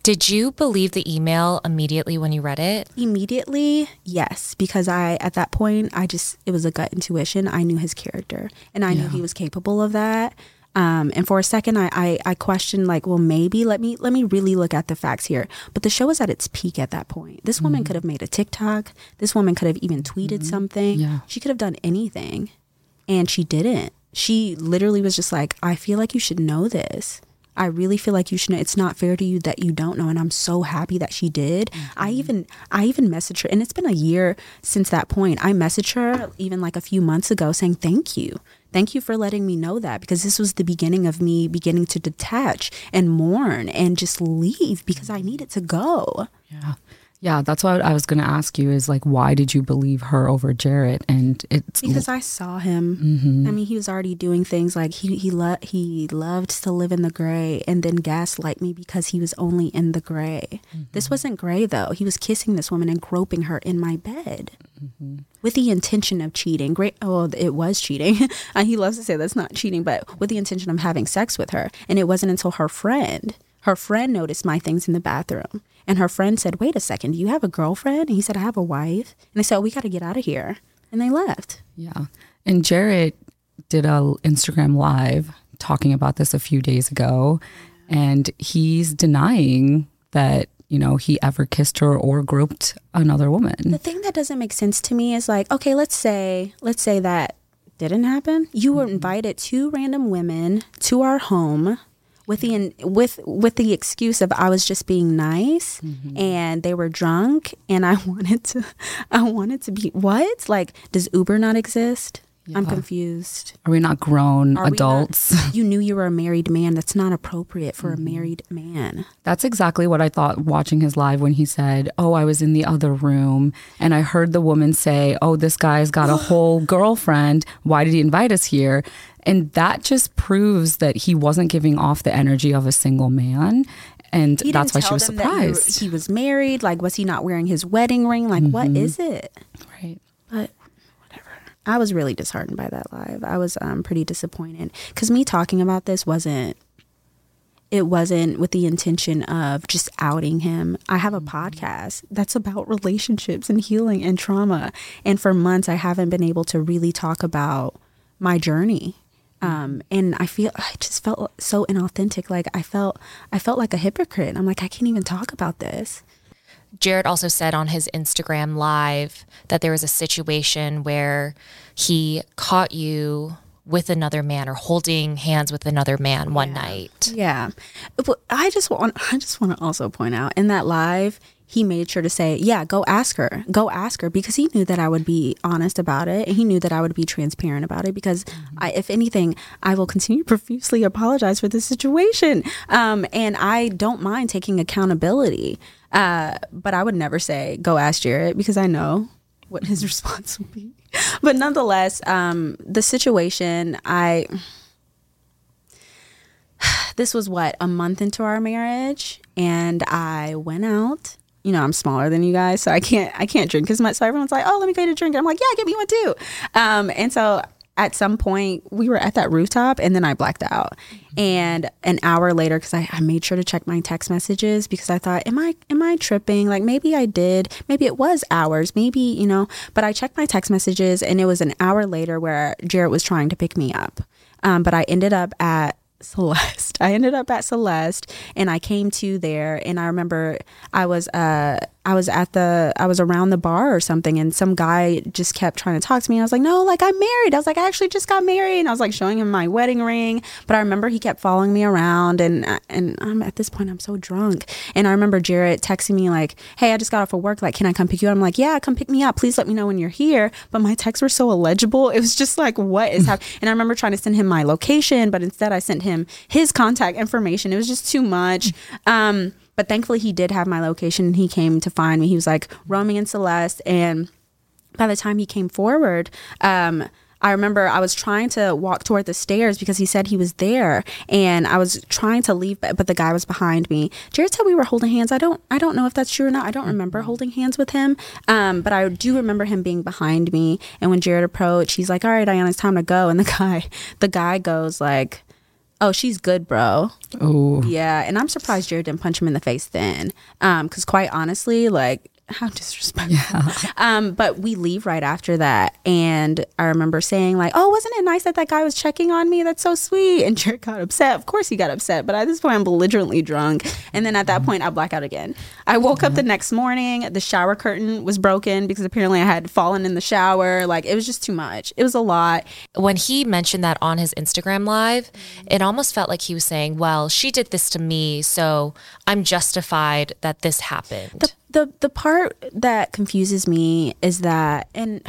S2: Did you believe the email immediately when you read it?
S3: Immediately, yes, because I at that point I just it was a gut intuition. I knew his character and I yeah. knew he was capable of that. Um, and for a second, I, I, I questioned like, well, maybe let me let me really look at the facts here. But the show was at its peak at that point. This woman mm-hmm. could have made a TikTok. This woman could have even tweeted mm-hmm. something. Yeah. She could have done anything, and she didn't. She literally was just like, I feel like you should know this. I really feel like you should know it's not fair to you that you don't know and I'm so happy that she did. Mm-hmm. I even I even messaged her and it's been a year since that point. I messaged her even like a few months ago saying thank you. Thank you for letting me know that because this was the beginning of me beginning to detach and mourn and just leave because I needed to go.
S1: Yeah. Yeah, that's what I was going to ask you is like, why did you believe her over Jarrette? And it's
S3: because I saw him. Mm-hmm. I mean, he was already doing things like he he lo- he loved to live in the gray, and then gaslight me because he was only in the gray. Mm-hmm. This wasn't gray though. He was kissing this woman and groping her in my bed. Mm-hmm. With the intention of cheating, great. Oh, it was cheating. And he loves to say that's not cheating, but with the intention of having sex with her. And it wasn't until her friend, her friend noticed my things in the bathroom and her friend said, Wait a second, do you have a girlfriend? And he said, I have a wife. And they said, oh, We got to get out of here. And they left.
S1: Yeah. And Jarrette did a Instagram live talking about this a few days ago. And he's denying that you know, he ever kissed her or groped another woman.
S3: The thing that doesn't make sense to me is like, okay, let's say, let's say that didn't happen. You were mm-hmm. invited two random women to our home with the with with the excuse of I was just being nice mm-hmm. and they were drunk and I wanted to I wanted to be what? Like does Uber not exist? Yeah. I'm confused.
S1: Are we not grown Are adults?
S3: Not, you knew you were a married man. That's not appropriate for mm-hmm. a married man.
S1: That's exactly what I thought watching his live when he said, Oh, I was in the other room and I heard the woman say, Oh, this guy's got a whole girlfriend. Why did he invite us here? And that just proves that he wasn't giving off the energy of a single man. And that's why she was surprised.
S3: he was married. Like, was he not wearing his wedding ring? Like, mm-hmm. what is it?
S1: Right.
S3: But. I was really disheartened by that live. I was um, pretty disappointed because me talking about this wasn't it wasn't with the intention of just outing him. I have a mm-hmm. podcast that's about relationships and healing and trauma. And for months, I haven't been able to really talk about my journey um, and I feel I just felt so inauthentic. Like I felt I felt like a hypocrite. I'm like I can't even talk about this.
S2: Jarrette also said on his Instagram live that there was a situation where he caught you with another man or holding hands with another man one
S3: yeah.
S2: night.
S3: Yeah. But I just want I just want to also point out in that live he made sure to say, Yeah, go ask her. Go ask her because he knew that I would be honest about it. And he knew that I would be transparent about it because, mm-hmm. I, if anything, I will continue profusely apologize for the situation. Um, and I don't mind taking accountability. Uh, but I would never say, Go ask Jarrette because I know what his response would be. but nonetheless, um, the situation, I. This was what, a month into our marriage, and I went out you know, I'm smaller than you guys, so I can't I can't drink as much. So everyone's like, "Oh, let me get a drink." I'm like, "Yeah, give me one too." Um, and so at some point we were at that rooftop and then I blacked out. And an hour later, because I, I, made sure to check my text messages because I thought, am I am I tripping? Like maybe I did, maybe it was hours, maybe, you know, but I checked my text messages and it was an hour later where Jarrette was trying to pick me up. Um, but I ended up at Celeste. I ended up at Celeste and I came to there and I remember I was uh I was at the I was around the bar or something and some guy just kept trying to talk to me and I was like, "No, like I'm married." I was like, "I actually just got married." And I was like showing him my wedding ring, but I remember he kept following me around and and I'm at this point I'm so drunk. And I remember Jarrette texting me like, "Hey, I just got off of work. Like, can I come pick you up?" I'm like, "Yeah, come pick me up. Please let me know when you're here." But my texts were so illegible. It was just like, "What is happening?" and I remember trying to send him my location, but instead I sent him his contact information. It was just too much. Um but thankfully, he did have my location and he came to find me. He was like roaming in Celeste. And by the time he came forward, um, I remember I was trying to walk toward the stairs because he said he was there, and I was trying to leave, but the guy was behind me. Jarrette said we were holding hands. I don't, I don't know if that's true or not. I don't remember holding hands with him, um, but I do remember him being behind me. And when Jarrette approached, he's like, "All right, Diana, it's time to go." And the guy, the guy goes like, "Oh, she's good, bro."
S1: Oh,
S3: Yeah, and I'm surprised Jarrette didn't punch him in the face then, um, because quite honestly, like how disrespectful. Um, but we leave right after that, and I remember saying like, "Oh, wasn't it nice that that guy was checking on me? That's so sweet." And Jarrette got upset. Of course, he got upset. But at this point, I'm belligerently drunk, and then at that point, I black out again. I woke up the next morning. The shower curtain was broken because apparently I had fallen in the shower. Like it was just too much. It was a lot.
S2: when he mentioned that on his Instagram live, it almost felt like he was saying, Well, she did this to me, so I'm justified that this happened.
S3: the the the part that confuses me is that and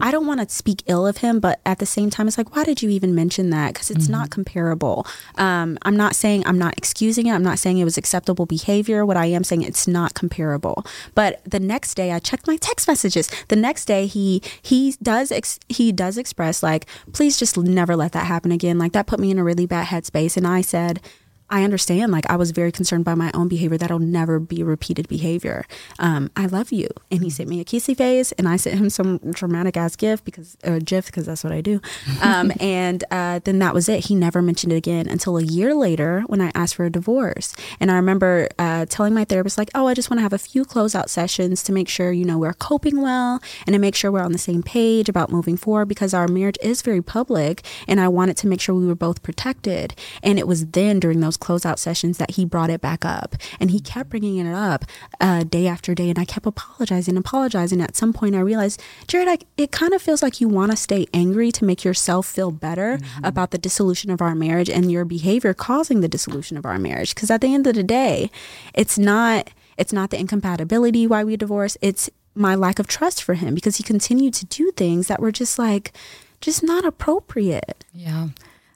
S3: I don't want to speak ill of him, but at the same time, it's like, why did you even mention that? Because it's not comparable. Um, I'm not saying I'm not excusing it. I'm not saying it was acceptable behavior. What I am saying, it's not comparable. But the next day, I checked my text messages. The next day, he he does ex- he does express like, please just never let that happen again. Like that put me in a really bad headspace, and I said. I understand. Like I was very concerned by my own behavior. That'll never be repeated behavior. Um, I love you. And he sent me a kissy face, and I sent him some dramatic ass gift because or gif because that's what I do. Um, and uh, then that was it. He never mentioned it again until a year later when I asked for a divorce. And I remember uh, telling my therapist like, "Oh, I just want to have a few closeout sessions to make sure you know we're coping well and to make sure we're on the same page about moving forward because our marriage is very public, and I wanted to make sure we were both protected." And it was then during those closeout sessions that he brought it back up, and he kept bringing it up uh, day after day, and I kept apologizing, apologizing. At some point, I realized, Jarrette, I, it kind of feels like you want to stay angry to make yourself feel better about the dissolution of our marriage and your behavior causing the dissolution of our marriage. Because at the end of the day, it's not it's not the incompatibility why we divorced. It's my lack of trust for him because he continued to do things that were just like just not appropriate.
S1: Yeah.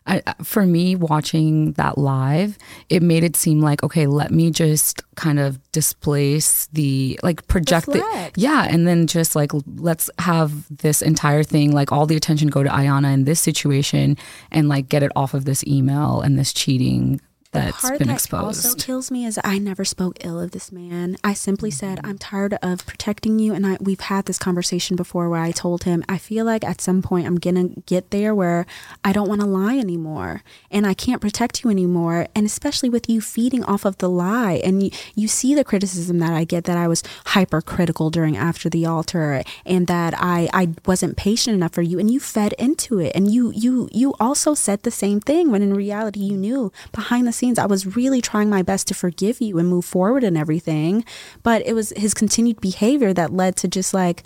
S1: I, for me, watching that live, it made it seem like, okay, let me just kind of displace the, like, project it. Yeah. And then just like, let's have this entire thing, like, all the attention go to Iyanna in this situation and, like, get it off of this email and this cheating that's
S3: part
S1: been
S3: that
S1: exposed.
S3: also kills me is I never spoke ill of this man. I simply said mm-hmm. I'm tired of protecting you, and I we've had this conversation before where I told him I feel like at some point I'm gonna get there where I don't want to lie anymore, and I can't protect you anymore, and especially with you feeding off of the lie, and you, you see the criticism that I get that I was hypercritical during after the altar, and that I I wasn't patient enough for you, and you fed into it, and you you you also said the same thing when in reality you knew behind the scenes I was really trying my best to forgive you and move forward and everything. But it was his continued behavior that led to just like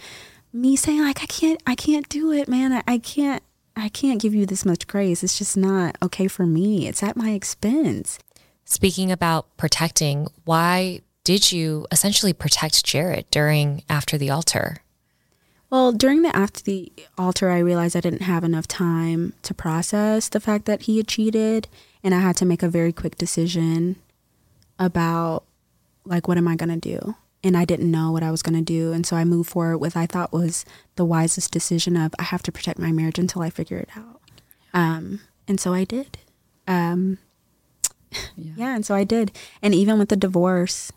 S3: me saying like I can't I can't do it, man. I, I can't I can't give you this much grace. It's just not okay for me. It's at my expense.
S2: Speaking about protecting, why did you essentially protect Jarrette during after the altar?
S3: Well, during the after the altar, I realized I didn't have enough time to process the fact that he had cheated, and I had to make a very quick decision about like what am I gonna do, and I didn't know what I was gonna do, and so I moved forward with I thought was the wisest decision of I have to protect my marriage until I figure it out, um, and so I did, um, yeah, and so I did, and even with the divorce,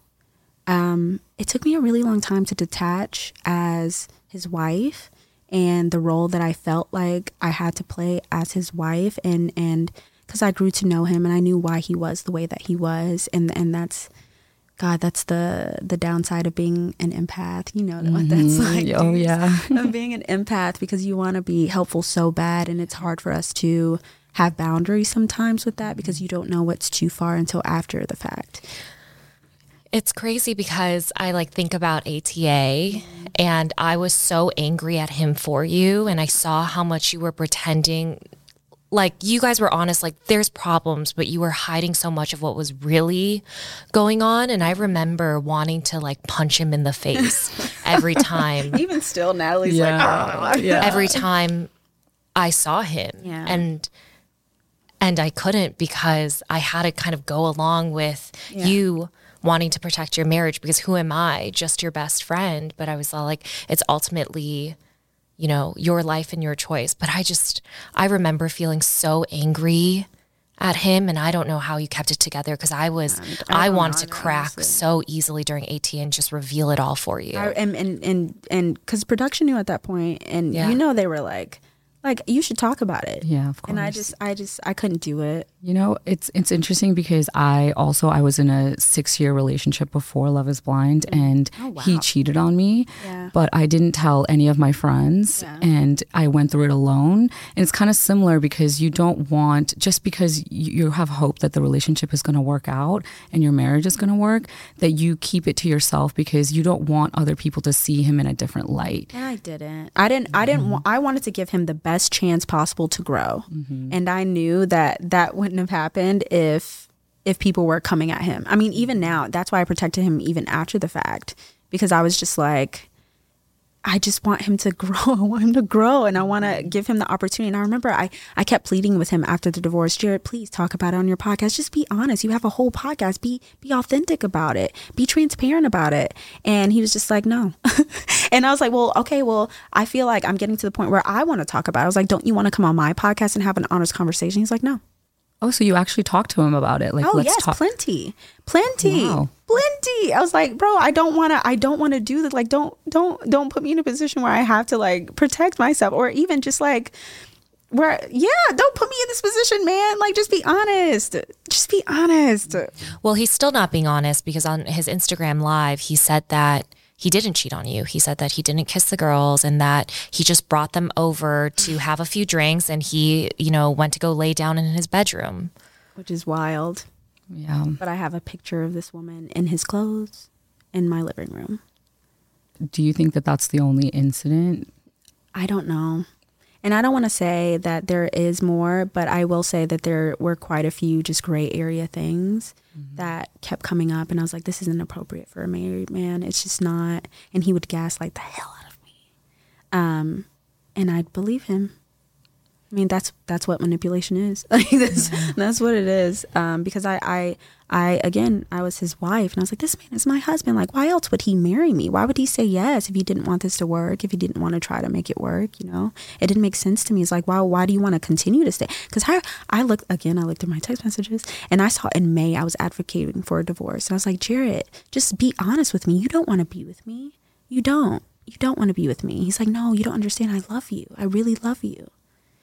S3: um, it took me a really long time to detach as his wife and the role that I felt like I had to play as his wife and and because I grew to know him and I knew why he was the way that he was and and that's God that's the the downside of being an empath you know what that's mm-hmm. like
S1: oh, yeah.
S3: of being an empath because you want to be helpful so bad and it's hard for us to have boundaries sometimes with that because you don't know what's too far until after the fact
S2: It's crazy because I like think about ATA and I was so angry at him for you and I saw how much you were pretending like you guys were honest like there's problems but you were hiding so much of what was really going on and I remember wanting to like punch him in the face every time
S3: even still Natalie's
S1: Yeah. Ah. yeah.
S2: every time I saw him.
S3: Yeah.
S2: And and I couldn't because I had to kind of go along with
S3: Yeah.
S2: you wanting to protect your marriage because who am I? Just your best friend. But I was all like, it's ultimately you know, your life and your choice. But I just, I remember feeling so angry at him and I don't know how you kept it together because I was I,
S3: don't
S2: wanted to crack
S3: honestly.
S2: so easily during AT and just reveal it all for you.
S3: I, and and and and because production knew at that point, and
S2: Yeah.
S3: you know they were like, like you should talk about it.
S1: Yeah, of course.
S3: And I just, I just, I couldn't do it.
S1: You know, it's it's interesting because I also I was in a six year relationship before Love Is Blind, mm. and
S3: Oh, wow.
S1: he cheated on me.
S3: Yeah.
S1: But I didn't tell any of my friends,
S3: Yeah.
S1: and I went through it alone. And it's kind of similar because you don't want just because you, have hope that the relationship is going to work out and your marriage is going to work, that you keep it to yourself because you don't want other people to see him in a different light.
S3: And I didn't. I didn't. I didn't. Mm. wa- I wanted to give him the best chance possible to grow, mm-hmm. and I knew that that wouldn't have happened if if people were coming at him. I mean, even now, that's why I protected him even after the fact because I was just like. I just want him to grow. I want him to grow and I want to mm-hmm. give him the opportunity. And I remember I, I kept pleading with him after the divorce, Jarrette, please talk about it on your podcast. Just be honest. You have a whole podcast. Be be authentic about it. Be transparent about it. And he was just like, no. and I was like, well, okay, well, I feel like I'm getting to the point where I want to talk about it. I was like, don't you want to come on my podcast and have an honest conversation? He's like, no.
S1: Oh, so you actually talked to him about it? Like,
S3: Oh
S1: let's
S3: yes,
S1: talk.
S3: plenty, plenty,
S1: Wow.
S3: plenty. I was like, bro, I don't want to. I don't want to do this. Like, don't, don't, don't put me in a position where I have to like protect myself, or even just like where, yeah, don't put me in this position, man. Like, just be honest. Just be honest.
S2: Well, he's still not being honest because on his Instagram live, he said that he didn't cheat on you. He said that he didn't kiss the girls and that he just brought them over to have a few drinks and he, you know, went to go lay down in his bedroom.
S3: Which is wild.
S1: Yeah.
S3: But I have a picture of this woman in his clothes in my living room.
S1: Do you think that that's the only incident?
S3: I don't know. And I don't want to say that there is more, but I will say that there were quite a few just gray area things that kept coming up. And I was like, this isn't appropriate for a married man. It's just not. And he would gaslight the hell out of me. Um, and I'd believe him. I mean, that's that's what manipulation is. Like that's that's what it is. Um, because I, I I again I was his wife, and I was like, this man is my husband. Like, why else would he marry me? Why would he say yes if he didn't want this to work? If he didn't want to try to make it work? You know, it didn't make sense to me. It's like, wow, why do you want to continue to stay? Because I I looked again. I looked at my text messages, and I saw in May I was advocating for a divorce, and I was like, Jarrette, just be honest with me. You don't want to be with me. You don't. You don't want to be with me. He's like, no, you don't understand. I love you. I really love you.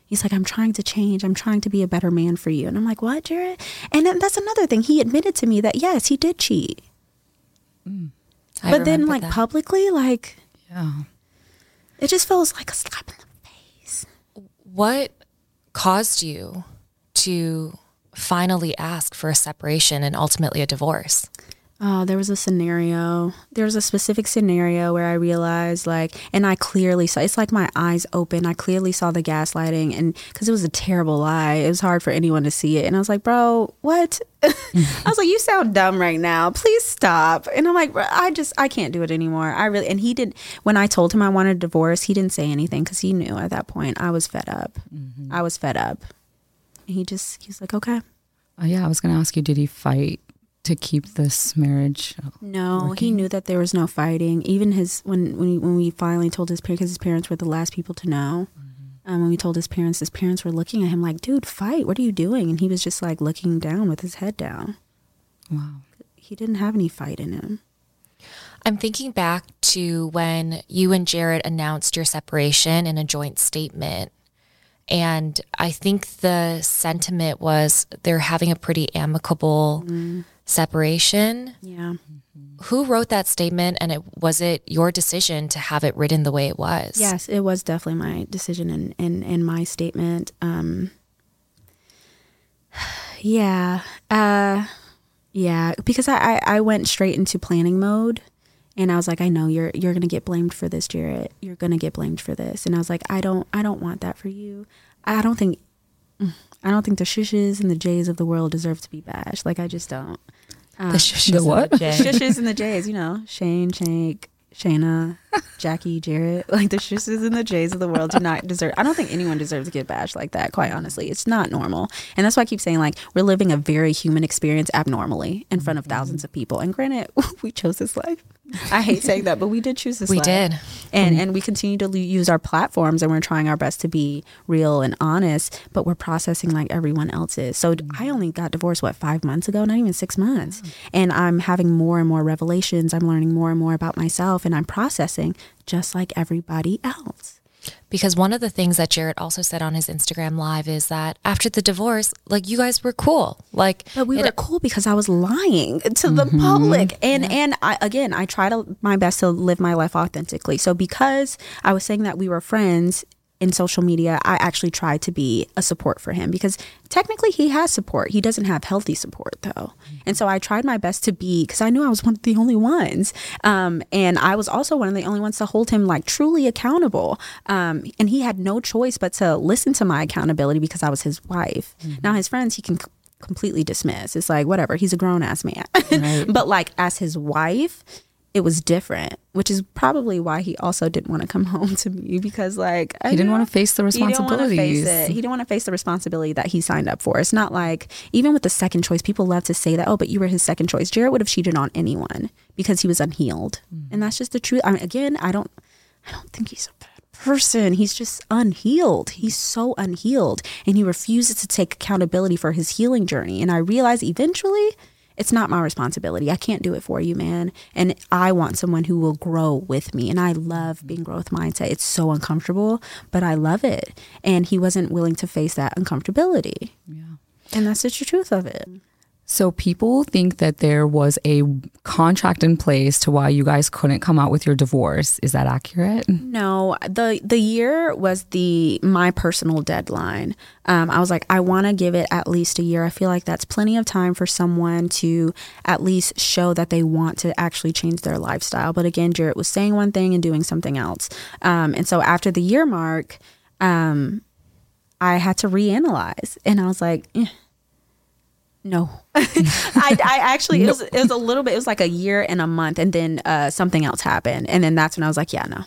S3: He's like, I'm trying to change. I'm trying to be a better man for you. And I'm like, what, Jarrette? And then that's another thing. He admitted to me that yes, he did cheat. Mm.
S2: I
S3: but then, like
S2: that.
S3: publicly, like
S1: Yeah.
S3: it just feels like a slap in the face.
S2: what caused you to finally ask for a separation and ultimately a divorce?
S3: Oh, there was a scenario. There was a specific scenario where I realized, like, and I clearly saw. It's like my eyes open. I clearly saw the gaslighting, and because it was a terrible lie, it was hard for anyone to see it. And I was like, bro, what? I was like, you sound dumb right now. Please stop. And I'm like, I just, I can't do it anymore. I really. And he did. When I told him I wanted a divorce, he didn't say anything because he knew at that point I was fed up. Mm-hmm. I was fed up. And he just, he's like, okay.
S1: Oh, yeah, I was going to ask you, did he fight to keep this marriage?
S3: No, he knew that there was no fighting. Even his when when we, when we finally told his parents, because his parents were the last people to know. Um, when we told his parents, his parents were looking at him like, "Dude, fight! What are you doing?" And he was just like looking down with his head down.
S1: Wow.
S3: He didn't have any fight in him.
S2: I'm thinking back to when you and Jarrette announced your separation in a joint statement. And I think the sentiment was they're having a pretty amicable separation.
S3: Yeah.
S2: Who wrote that statement and it was it your decision to have it written the way it was?
S3: Yes, it was definitely my decision and and, in, my statement. Um, yeah. Uh, yeah. Because I, I, I went straight into planning mode and I was like, I know you're you're gonna get blamed for this, Jarrette. You're gonna get blamed for this. And I was like, I don't I don't want that for you. I don't think I don't think the shushes and the jays of the world deserve to be bashed. Like I just don't.
S2: The, um, shushes
S1: The
S2: and
S1: what?
S2: Jay.
S3: Shushes and the jays, you know, Shane, Shake, Shaina, Jackie, Jarrette, like the shushes and the jays of the world do not deserve. I don't think anyone deserves to get bashed like that. Quite honestly, it's not normal, and that's why I keep saying like we're living a very human experience abnormally in front of mm-hmm. thousands of people. And granted, we chose this life. I hate saying that, but we did choose this.
S2: We did.
S3: and mm-hmm. and we continue to use our platforms, and we're trying our best to be real and honest. But we're processing like everyone else is. So mm-hmm. I only got divorced what five months ago, not even six months, and I'm having more and more revelations. I'm learning more and more about myself, and I'm processing just like everybody else.
S2: Because one of the things that Jarrette also said on his Instagram live is that after the divorce, like you guys were cool. Like
S3: But we
S2: it-
S3: were cool because I was lying to the mm-hmm. public, and and I again I try to my best to live my life authentically. So because I was saying that we were friends in social media, I actually tried to be a support for him because technically he has support. He doesn't have healthy support though, and so I tried my best to be because I knew I was one of the only ones, um, and I was also one of the only ones to hold him like truly accountable. Um, and he had no choice but to listen to my accountability because I was his wife. Now his friends he can c- completely dismiss. It's like whatever. He's a grown ass man. but like as his wife, it was different, which is probably why he also didn't want to come home to me because like
S1: He didn't want to face the
S3: he didn't want to face it. He didn't want to face the responsibility that he signed up for. It's not like even with the second choice, people love to say that. Oh, but you were his second choice. Jarrette would have cheated on anyone because he was unhealed, mm. and that's just the truth. I mean, again, I don't, I don't think he's a bad person. He's just unhealed. He's so unhealed, and he refuses to take accountability for his healing journey. And I realize eventually. It's not my responsibility. I can't do it for you, man. And I want someone who will grow with me. And I love being growth mindset. It's so uncomfortable, but I love it. And he wasn't willing to face that uncomfortability.
S1: Yeah.
S3: And that's the true truth of it.
S1: So people think that there was a contract in place to why you guys couldn't come out with your divorce. Is that accurate?
S3: No, the the year was the my personal deadline. Um, I was like, I want to give it at least a year. I feel like that's plenty of time for someone to at least show that they want to actually change their lifestyle. But again, Jarrette was saying one thing and doing something else. Um, and so after the year mark, um, I had to reanalyze, and I was like. eh, no, I, I actually it was it was a little bit. It was like a year and a month, and then uh, something else happened, and then that's when I was like, yeah, no.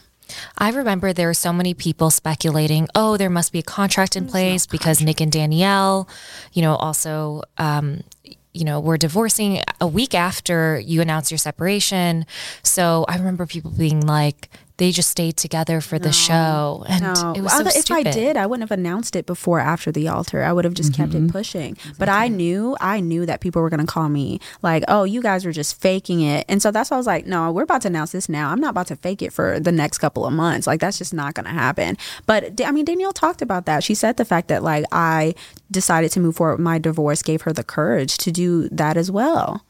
S2: I remember there were so many people speculating, oh, there must be a contract in place because Nick and Danielle, you know, also, um, you know, were divorcing a week after you announced your separation. So I remember people being like, they just stayed together for the show, and
S3: No,
S2: it was so
S3: Other- if I did, I wouldn't have announced it before after the altar. I would have just kept it mm-hmm. pushing. But I knew, I knew that people were going to call me like, "Oh, you guys were just faking it," and so that's why I was like, "No, we're about to announce this now. I'm not about to fake it for the next couple of months. Like that's just not going to happen." But I mean, Danielle talked about that. She said the fact that like I decided to move forward with my divorce gave her the courage to do that as well.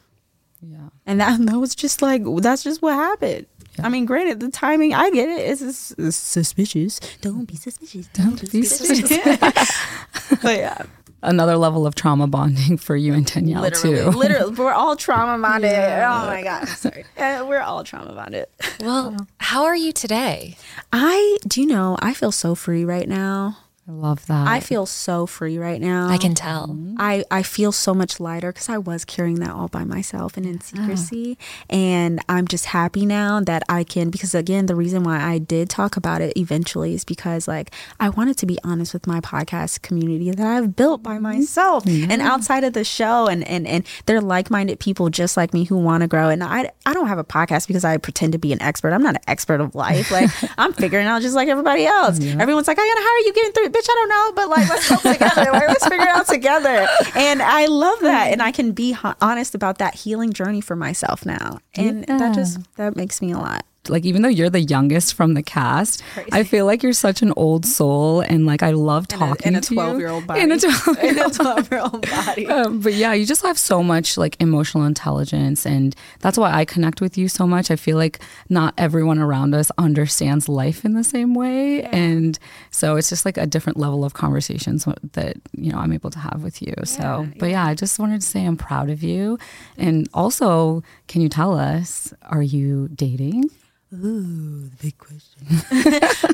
S1: Yeah.
S3: And that, that was just like that's just what happened. I mean, granted, the timing, I get it. It's, it's, it's suspicious. Don't be suspicious. Don't be suspicious. but yeah,
S1: Another level of trauma bonding for you and Danielle
S3: literally,
S1: too.
S3: literally, we're all trauma bonded. Oh my god, sorry. Uh, we're all trauma bonded.
S2: Well, how are you today?
S3: I do you know I feel so free right now.
S1: I love that.
S3: I feel so free right now.
S2: I can tell. Mm-hmm.
S3: I, I feel so much lighter because I was carrying that all by myself and in secrecy. And I'm just happy now that I can, because again, the reason why I did talk about it eventually is because, like, I wanted to be honest with my podcast community that I've built by mm-hmm. myself and outside of the show. And, and, and they're like minded people just like me who want to grow. And I, I don't have a podcast because I pretend to be an expert. I'm not an expert of life. Like, I'm figuring out just like everybody else. Everyone's like, Iyanna, how are you getting through it? Bitch, I don't know, but like, let's go together. Like, let's figure it out together. And I love that. And I can be ho- honest about that healing journey for myself now. And that just, that makes me a lot.
S1: Like even though you're the youngest from the cast, I feel like you're such an old soul, and like I love talking
S3: in a
S1: to you.
S3: 12-year-old body.
S1: In a 12
S3: In a 12 year old body.
S1: Um, but yeah, you just have so much like emotional intelligence, and that's why I connect with you so much. I feel like not everyone around us understands life in the same way, and so it's just like a different level of conversations that you know I'm able to have with you. so, but yeah, I just wanted to say I'm proud of you, and also, can you tell us, are you dating?
S3: Ooh, the big question.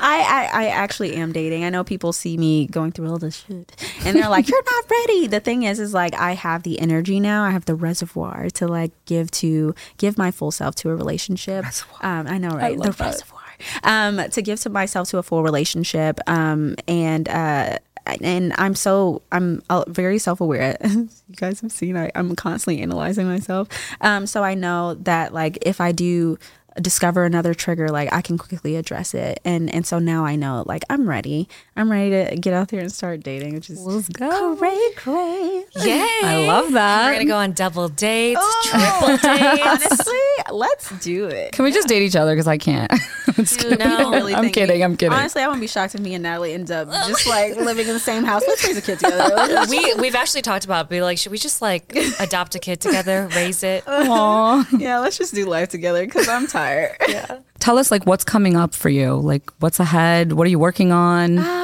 S3: I, I I actually am dating. I know people see me going through all this shit, and they're like, "You're not ready." The thing is, is like I have the energy now. I have the reservoir to like give to give my full self to a relationship. Um, I know, right? the
S1: that.
S3: reservoir. Um, to give to myself to a full relationship. Um, and uh, and I'm so I'm uh, very self aware. you guys have seen I, I'm constantly analyzing myself. Um, so I know that like if I do discover another trigger, like I can quickly address it. And and so now I know like I'm ready. I'm ready to get out there and start dating, which is
S1: Let's go.
S3: great, great.
S2: Yay!
S1: I love that.
S2: We're gonna go on double dates,
S3: Oh.
S2: triple dates.
S3: Honestly, let's do it.
S1: Can we just date each other? Because I can't. Just
S3: Dude,
S1: kidding.
S3: no, really
S1: I'm kidding. I'm kidding.
S3: Honestly, I wouldn't be shocked if me and Natalie end up just like living in the same house. Let's raise a kid together.
S2: We we've actually talked about be like, should we just like adopt a kid together, raise it?
S1: Aw.
S3: yeah, let's just do life together because I'm tired. Yeah.
S1: Tell us like what's coming up for you. Like what's ahead? What are you working on?
S3: Uh, really,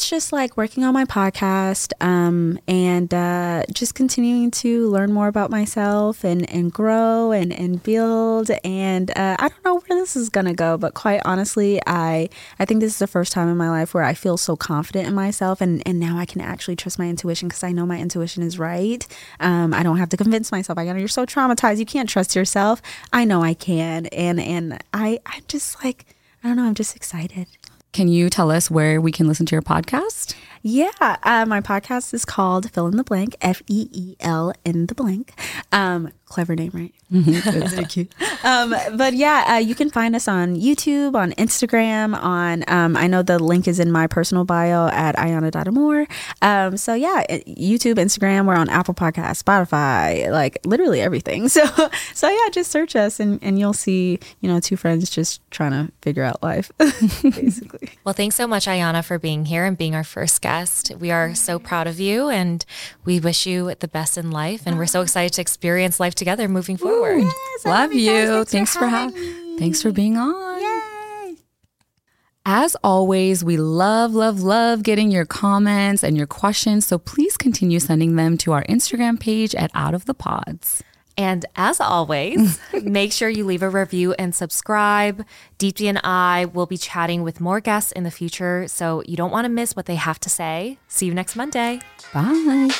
S3: it's just like working on my podcast um, and uh, just continuing to learn more about myself and, and grow and, and build. And uh, I don't know where this is going to go, but quite honestly, I, I think this is the first time in my life where I feel so confident in myself. And, and now I can actually trust my intuition because I know my intuition is right. Um, I don't have to convince myself. I know you're so traumatized. You can't trust yourself. I know I can. And, and I, I'm just like, I don't know. I'm just excited.
S1: Can you tell us where we can listen to your podcast?
S3: Yeah, uh, my podcast is called Feel in the Blank, F E E L in the blank. Um, clever name, right? Isn't it cute? Um, but yeah, uh, you can find us on YouTube, on Instagram, on um, I know the link is in my personal bio at Ayana.amore. Um, so yeah, YouTube, Instagram, we're on Apple Podcasts, Spotify, like literally everything. So so yeah, just search us and, and you'll see, you know, two friends just trying to figure out life, basically.
S2: Well, thanks so much, Iyanna, for being here and being our first guest. We are so proud of you and we wish you the best in life. And we're so excited to experience life together moving forward.
S3: Yes,
S1: Love you. Thanks for
S3: having
S1: having. Thanks for being on.
S3: Yay.
S1: As always, we love, love, love getting your comments and your questions. So please continue sending them to our Instagram page at Out of the Pods.
S2: And as always, make sure you leave a review and subscribe. Deepti and I will be chatting with more guests in the future, so you don't want to miss what they have to say. See you next Monday.
S1: Bye.